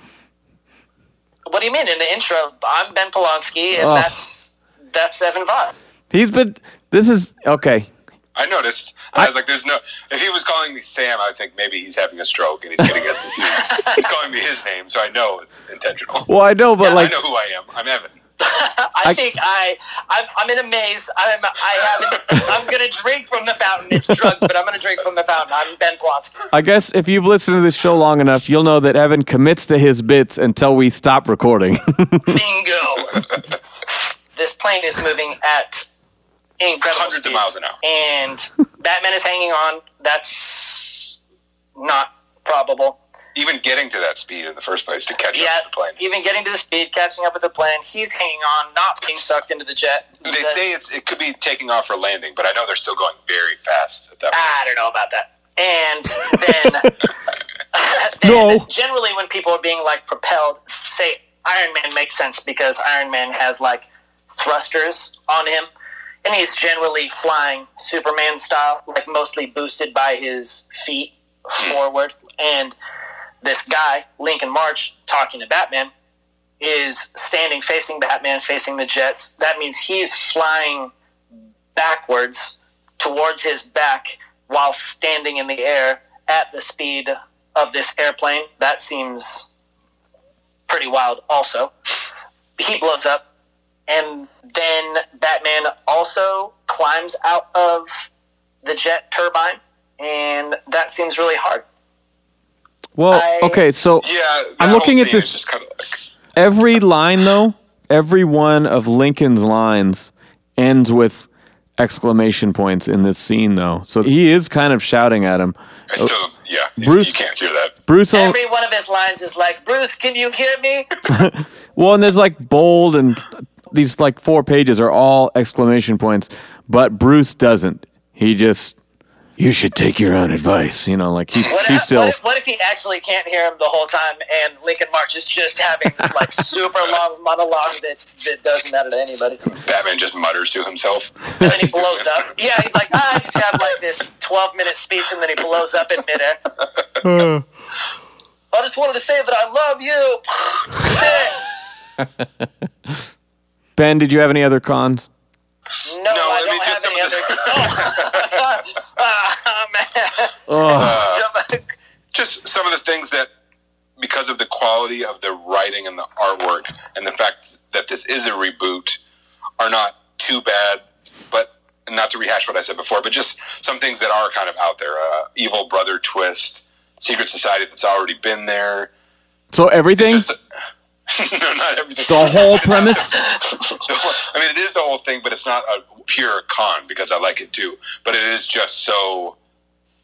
what do you mean in the intro i'm ben polanski and Oh. that's that's evan vaught He's been. This is okay. I noticed. I, was like, "There's no." If he was calling me Sam, I think maybe he's having a stroke and he's getting us confused. *laughs* he's calling me his name, so I know it's intentional. Well, I know, but like, I know who I am. I'm Evan. *laughs* I, I- think I, I'm, I'm in a maze. I'm, I haven't. I'm gonna drink from the fountain. It's drugs, but I'm gonna drink from the fountain. I'm Ben Polanski. I guess if you've listened to this show long enough, you'll know that Evan commits to his bits until we stop recording. *laughs* Bingo. this plane is moving at incredible Hundreds of miles an hour. and Batman is hanging on. That's not probable. Even getting to that speed in the first place to catch Yeah, up to the plane. even getting to the speed, catching up with the plane. He's hanging on, not being sucked into the jet. They The- say it's it could be taking off or landing, but I know they're still going very fast at that point. I don't know about that. And then, *laughs* *laughs* then No. generally when people are being like propelled, say Iron Man makes sense because Iron Man has like thrusters on him, and he's generally flying Superman style, like mostly boosted by his feet hmm. forward. And this guy, Lincoln March, talking to Batman, is standing facing Batman, facing the jets. That means he's flying backwards towards his back while standing in the air at the speed of this airplane. That seems pretty wild, also. He blows up, and then Batman also climbs out of the jet turbine, and that seems really hard. Well, I- okay, so Yeah, I'm looking at this- Just kind of like, every line though, every one of Lincoln's lines ends with exclamation points in this scene though. So he is kind of shouting at him. I still, yeah, Bruce- you can't hear that. Bruce Every one of his lines is like, Bruce, can you hear me? *laughs* Well, and there's like bold and these like four pages are all exclamation points, but Bruce doesn't. He just you should take your own advice, you know, like he's What, he's still what, if, what if he actually can't hear him the whole time and Lincoln March is just having this like *laughs* super long monologue that, that doesn't matter to anybody? Batman just mutters to himself. And then he blows up. Yeah, he's like, ah, I just have like this 12 minute speech and then he blows up in midair. *laughs* I just wanted to say that I love you. *laughs* Ben, did you have any other cons? No, No, I I mean, don't just have any other. some *laughs* *laughs* Oh, Ah, man. Oh, *laughs* just some of the things that because of the quality of the writing and the artwork and the fact that this is a reboot are not too bad but not to rehash what i said before but just some things that are kind of out there uh, evil brother twist secret society that's already been there so everything, It's just a- *laughs* no not everything the whole premise. *laughs* So, I mean, it is the whole thing, but it's not a pure con because I like it too. But it is just so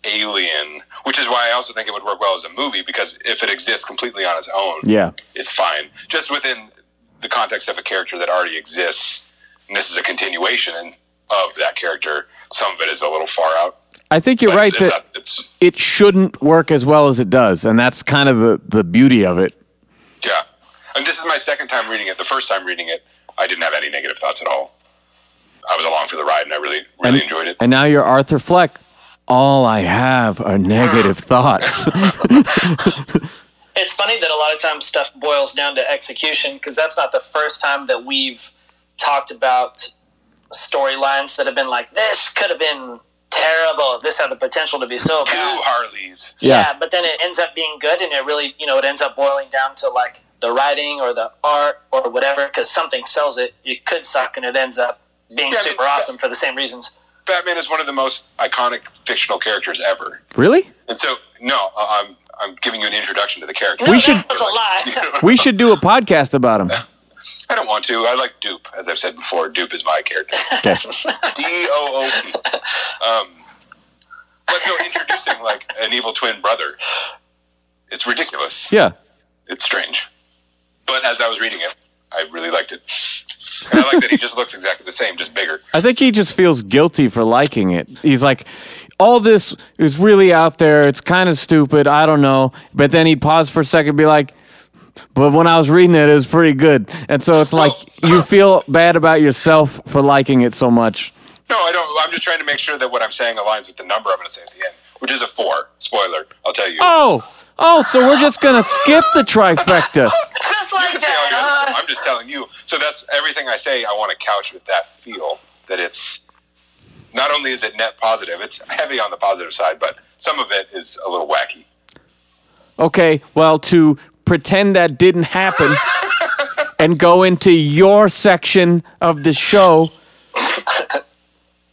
alien, which is why I also think it would work well as a movie because if it exists completely on its own, Yeah. it's fine. Just within the context of a character that already exists, and this is a continuation of that character, some of it is a little far out. I think you're But right it's, it's, that not- it's it shouldn't work as well as it does, and that's kind of the, the beauty of it. yeah. And this is my second time reading it. The first time reading it, I didn't have any negative thoughts at all. I was along for the ride, and I really, really enjoyed it. And now you're Arthur Fleck. All I have are negative *laughs* thoughts. It's funny that a lot of times stuff boils down to execution because that's not the first time that we've talked about storylines that have been like, this could have been terrible. This had the potential to be so Two bad. Harleys. yeah. but then it ends up being good and it really, you know, it ends up boiling down to like the writing or the art or whatever because something sells it. It could suck and it ends up being Yeah, I mean, super awesome for the same reasons. Batman is one of the most iconic fictional characters ever. Really? And so, no, I- I'm I'm giving you an introduction to the character. No, We that should- was a lie. *laughs* We should do a podcast about him. I don't want to. I like Doop, as I've said before. Doop is my character. Okay. *laughs* D O O P. Um, but so introducing like an evil twin brother, it's ridiculous. Yeah. It's strange. But as I was reading it, I really liked it. And I like that he just looks exactly the same, just bigger. I think he just feels guilty for liking it. He's like, all this is really out there. It's kind of stupid. I don't know. But then he'd pause for a second and be like, but when I was reading it, it was pretty good. And so it's like *laughs* you feel bad about yourself for liking it so much. No, I don't. I'm just trying to make sure that what I'm saying aligns with the number I'm going to say at the end, which is a four. Spoiler. I'll tell you. Oh, oh, so we're just going to skip the trifecta. *laughs* Just like can say all your other that. stuff. I'm just telling you. So that's everything I say. I want to couch with that feel that it's not only is it net positive, it's heavy on the positive side, but some of it is a little wacky. Okay, well, to pretend that didn't happen and go into your section of the show,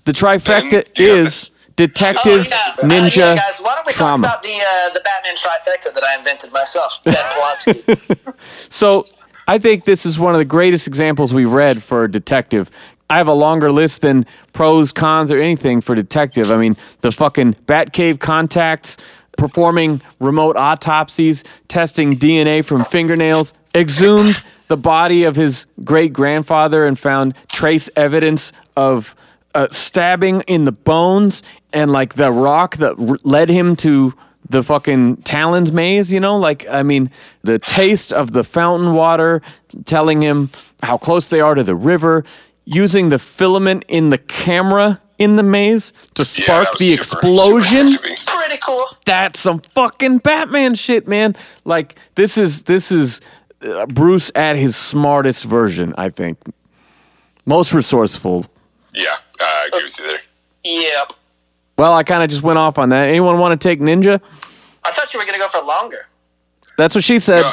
the trifecta Ben, you have is this- Detective Oh, yeah. Uh, Ninja yeah, guys, why don't we Trauma. talk about the uh, the Batman trifecta that I invented myself, Ben Polanski. *laughs* So I think this is one of the greatest examples we've read for a detective. I have a longer list than pros, cons, or anything for detective. I mean, the fucking Batcave contacts, performing remote autopsies, testing DNA from fingernails, exhumed the body of his great grandfather and found trace evidence of uh, stabbing in the bones and like the rock that r- led him to the fucking Talons maze, you know? Like, I mean, the taste of the fountain water telling him how close they are to the river. using the filament in the camera in the maze to spark that was the super- explosion. super. Pretty cool. That's some fucking Batman shit, man. Like this is this is uh, Bruce at his smartest version, I think. Most resourceful. Yeah, uh, I agree with you there. Yep. Well, I kind of just went off on that. Anyone want to take Ninja? I thought you were gonna go for longer. That's what she said.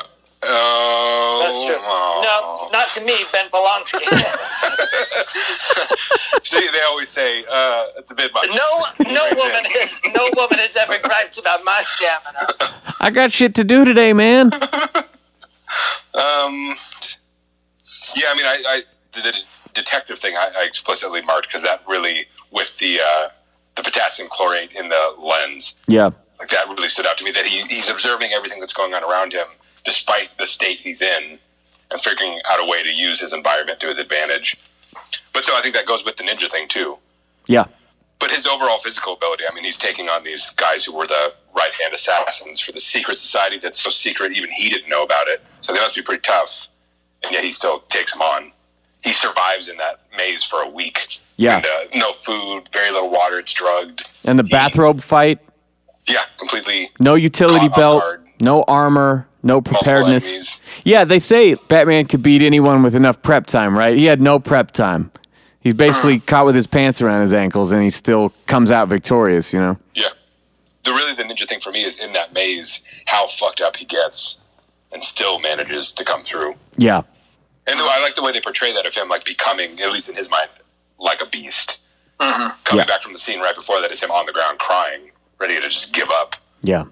Oh, That's true. oh. No, not to me, Ben Polanski. *laughs* See, they always say uh, it's a bit much. no, no woman has no woman has ever griped about my stamina. I got shit to do today, man. *laughs* Um, yeah, I mean, I, I the, the detective thing I, I explicitly marked because that really, with the uh, the potassium chlorate in the lens, yeah. like that really stood out to me. That he, he's observing everything that's going on around him, despite the state he's in, and figuring out a way to use his environment to his advantage. But so I think that goes with the ninja thing too. Yeah. But his overall physical ability, I mean, he's taking on these guys who were the right hand assassins for the secret society that's so secret, even he didn't know about it. So they must be pretty tough. And yet he still takes them on. He survives in that maze for a week. Yeah. And, uh, no food, very little water, it's drugged. And the bathrobe fight, Yeah, completely. no utility belt, no armor, no preparedness. Yeah, they say Batman could beat anyone with enough prep time, right? He had no prep time. He's basically Uh-huh. caught with his pants around his ankles and he still comes out victorious, you know? Yeah. The really the ninja thing for me is in that maze, how fucked up he gets and still manages to come through. Yeah. And though I like the way they portray that of him, like becoming, at least in his mind, like a beast. Mm-hmm. Coming Yeah. back from the scene right before that is him on the ground crying, ready to just give up. Yeah.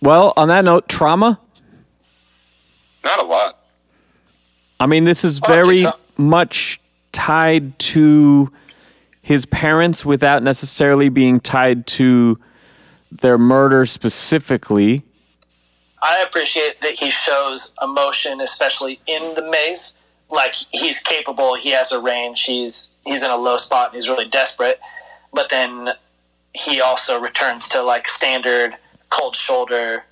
Well, on that note, trauma. Not a lot. I mean, this is very so. much tied to his parents without necessarily being tied to their murder specifically. I appreciate that he shows emotion, especially in the maze. Like he's capable, he has a range, he's he's in a low spot, and he's really desperate. But then he also returns to like standard cold shoulder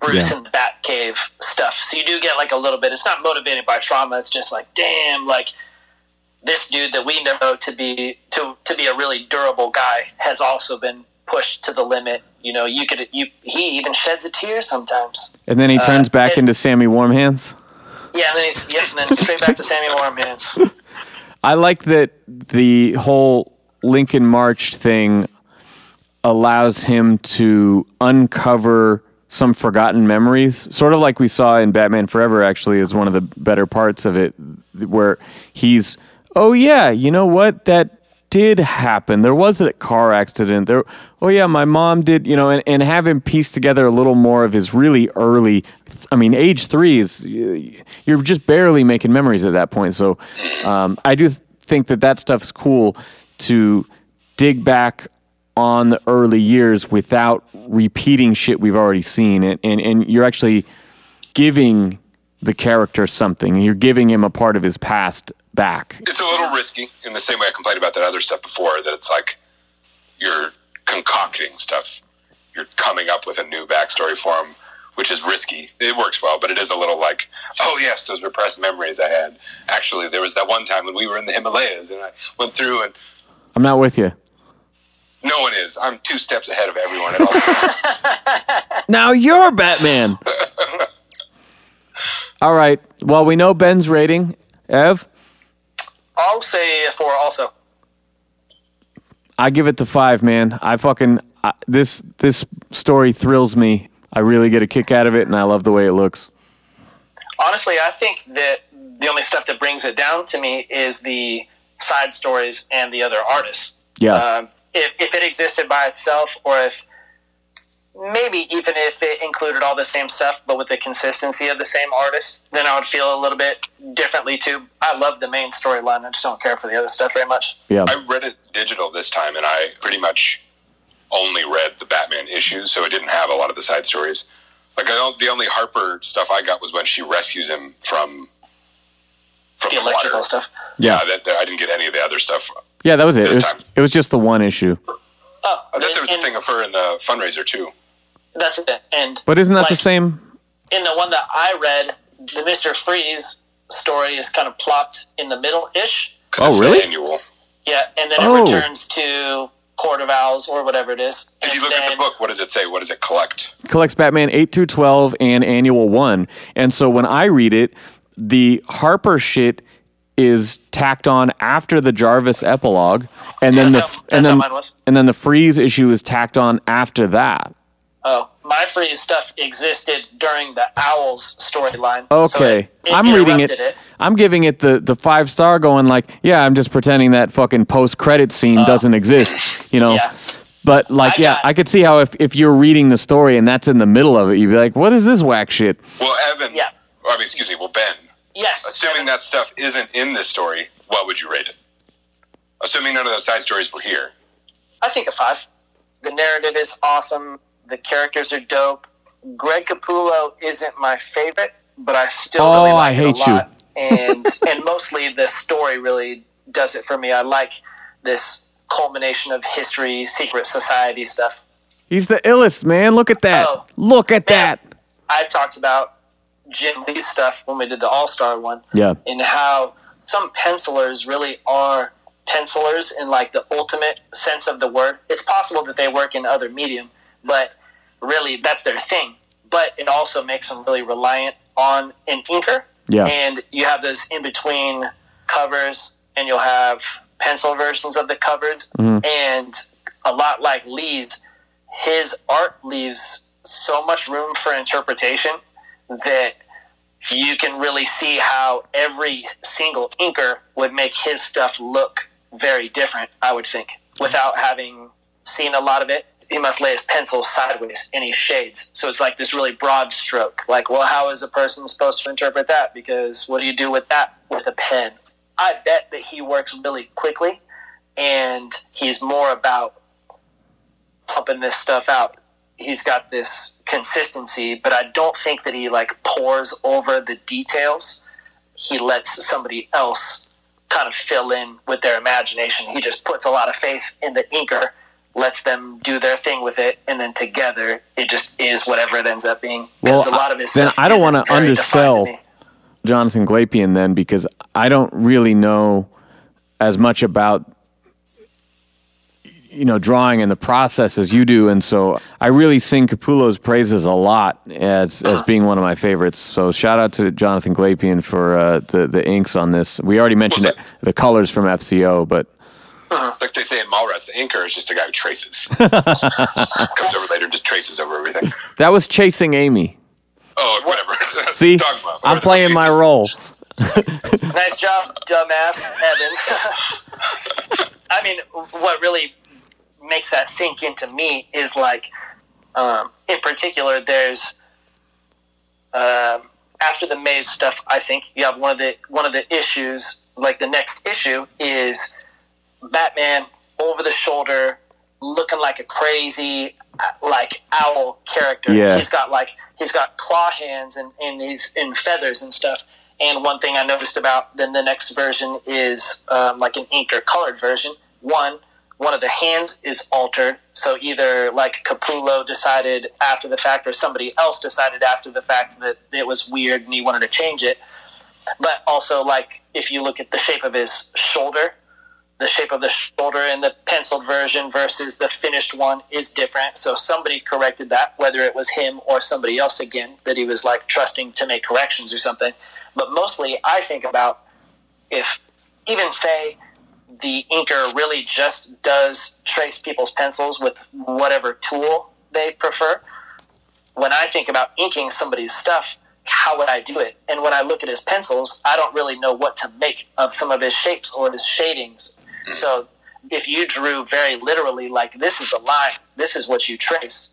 Bruce Yeah. in the Batcave stuff. So you do get like a little bit. It's not motivated by trauma. It's just like, damn, like this dude that we know to be to to be a really durable guy has also been pushed to the limit. You know, you could you he even sheds a tear sometimes. And then he uh, turns back it- into Sammy Warm Hands. Yeah, and then he's yeah, and then straight back to Sammy Warm Hands. *laughs* I like that the whole Lincoln March thing allows him to uncover some forgotten memories, sort of like we saw in Batman Forever. Actually, is one of the better parts of it, where he's, oh yeah, you know what that did happen. There was a car accident. There, oh yeah, my mom did. You know, and, and have him piece together a little more of his really early. I mean, age three is you're just barely making memories at that point. So, um, I do think that that stuff's cool to dig back on the early years without repeating shit we've already seen and, and, and you're actually giving the character something you're giving him a part of his past back It's a little risky in the same way I complained about that other stuff before, that it's like you're concocting stuff. You're coming up with a new backstory for him, which is risky. It works well, but it is a little like, oh, yes, those repressed memories I had. Actually, there was that one time when we were in the Himalayas and I went through and i'm not with you no one is. I'm two steps ahead of everyone at all *laughs* now you're batman *laughs* all right. Well we know ben's rating. Ev? I'll say a four also. i give it the five man. I fucking I, this this story thrills me. I really get a kick out of it and i love the way it looks. Honestly, I think that the only stuff that brings it down to me is the side stories and the other artists. yeah. Um, if, if it existed by itself, or if maybe even if it included all the same stuff, but with the consistency of the same artist, then I would feel a little bit differently too. I love the main storyline. I just don't care for the other stuff very much. yeah I read it digital this time, and I pretty much only read the Batman issues, so it didn't have a lot of the side stories. Like I don't, the only Harper stuff I got was when she rescues him from from The the, electrical water. stuff. Yeah. Uh, that, that- I didn't get any of the other stuff. yeah that was it it was, it was just the one issue Oh, I thought there was a thing of her in the fundraiser too. That's it. And but isn't that the same in the one that I read, the Mister Freeze story is kind of plopped in the middle ish. Oh, really? Annual. Yeah, and then Oh. it returns to Court of Owls or whatever it is. If you And look at the book, what does it say? What does it collect? collects Batman 8 through 12 and Annual 1. And so when I read it, the Harper shit is tacked on after the Jarvis epilogue and then the That's how- and that's how then mine was. and then the Freeze issue is tacked on after that. Oh, my freeze stuff existed during the Owls storyline. Okay. it- it I'm reading it, interrupted I'm giving it the the 5 star going like, yeah, I'm just pretending that fucking post credit scene doesn't exist, you know. Uh, Yeah. But like I yeah, got- I could see how if, if you're reading the story and that's in the middle of it, you'd be like, what is this whack shit? Well, Evan. Yeah. I mean, excuse me. Well, Ben. Yes. Assuming and that stuff isn't in this story, what would you rate it? Assuming none of those side stories were here. I think a five. The narrative is awesome. The characters are dope. Greg Capullo isn't my favorite, but I still Oh, really I like it hate a you. lot. and *laughs* and mostly the story really does it for me. I like this culmination of history, secret society stuff. He's the illest, man. Look at that. Oh. Look at that. I talked about Jim Lee's stuff when we did the All Star one. Yeah. and how some pencilers really are pencilers in like the ultimate sense of the word. It's possible that they work in other medium, but really that's their thing. But it also makes them really reliant on an inker. Yeah. And you have those in between covers, and you'll have pencil versions of the covers. Mm-hmm. And a lot like Lee's, his art leaves so much room for interpretation that you can really see how every single inker would make his stuff look very different, I would think. Without having seen a lot of it, he must lay his pencil sideways his shades. So it's like this really broad stroke. Like, well, how is a person supposed to interpret that? Because what do you do with that with a pen? I bet that he works really quickly and he's more about pumping this stuff out. He's got this consistency, but I don't think that he like pours over the details. He lets somebody else kind of fill in with their imagination. He just puts a lot of faith in the inker, lets them do their thing with it, and then together it just is whatever it ends up being. Well, a lot of his then I don't undersell- defined to me. Jonathan Glapion then because I don't really know as much about you know drawing and the process as you do and so I really sing Capullo's praises a lot as as being one of my favorites. So shout out to Jonathan Glapion for uh, the the inks on this. We already mentioned Well, it, the colors from FCO, but Like they say in Mallrats, the inker is just a guy who traces. *laughs* Comes over later and just traces over everything. that was chasing Amy. Oh, whatever. *laughs* See, Dogma. I'm playing my fuck it is. role. *laughs* Nice job, dumbass Evans. I mean, what really makes that sink into me is like, um, in particular, there's um, after the maze stuff. I think you have one of the one of the issues. Like the next issue is Batman over the shoulder, looking like a crazy uh, like owl character. Yeah. He's got like he's got claw hands and, and he's in feathers and stuff. And one thing I noticed about then the next version is um, like an ink or colored version. One, one of the hands is altered. So either like Capullo decided after the fact, or somebody else decided after the fact that it was weird and he wanted to change it. But also, like if you look at the shape of his shoulder, the shape of the shoulder in the penciled version versus the finished one is different. So somebody corrected that, whether it was him or somebody else again, that he was like trusting to make corrections or something. But mostly, I think about if even say the inker really just does trace people's pencils with whatever tool they prefer. When I think about inking somebody's stuff, how would I do it? And when I look at his pencils, I don't really know what to make of some of his shapes or his shadings. Mm-hmm. So if you drew very literally, like this is the line, this is what you trace,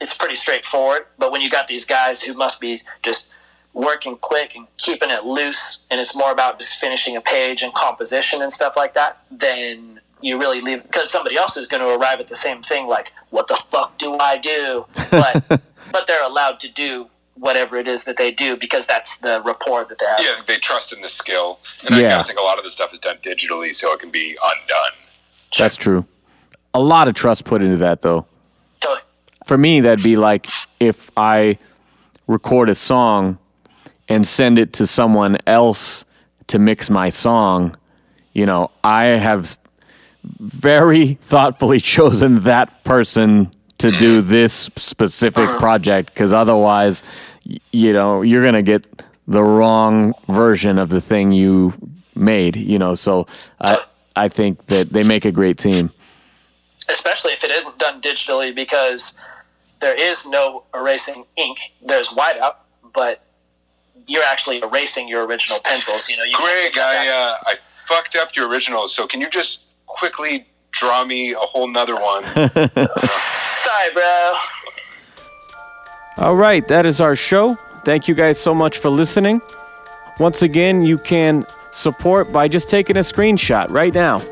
it's pretty straightforward. But when you got these guys who must be just working quick and keeping it loose, and it's more about just finishing a page and composition and stuff like that, then you really leave because somebody else is going to arrive at the same thing. Like, what the fuck do I do? But *laughs* but they're allowed to do whatever it is that they do because that's the rapport that they have. Yeah, they trust in the skill. And I Yeah. kind of think a lot of this stuff is done digitally so it can be undone. That's true. A lot of trust put into that though. Totally. for me that'd be like if i record a song and send it to someone else to mix my song, you know, I have very *laughs* thoughtfully *laughs* chosen that person to do mm-hmm. this specific mm-hmm. project because otherwise, y- you know, you're going to get the wrong version of the thing you made, you know. So I, I think that they make a great team. especially if it isn't done digitally because there is no erasing ink. There's whiteout, but you're actually erasing your original pencils. You know, you can't Greg, take that back. I uh, I fucked up your original, so can you just quickly draw me a whole nother one? *laughs* Sorry, bro. All right, that is our show. Thank you guys so much for listening. Once again, you can support by just taking a screenshot right now.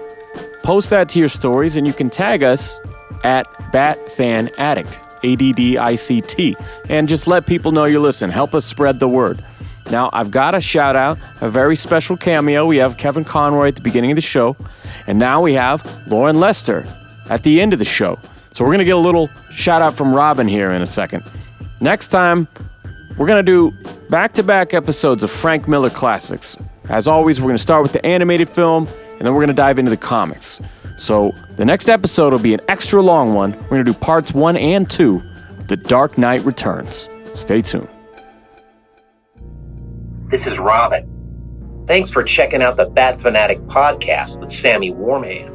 Post that to your stories, and you can tag us at BatFanAddict, A D D I C T, and just let people know you're listening. Help us spread the word. Now, I've got a shout out, a very special cameo. We have Kevin Conroy at the beginning of the show, and now we have Loren Lester at the end of the show. So we're going to get a little shout out from Robin here in a second. Next time, we're going to do back to back episodes of Frank Miller classics. As always, we're going to start with the animated film and then we're going to dive into the comics. So the next episode will be an extra long one. We're going to do parts one and two The Dark Knight Returns. Stay tuned. This is Robin. Thanks for checking out the Bat Fan Addict podcast with Sammy Warm Hands.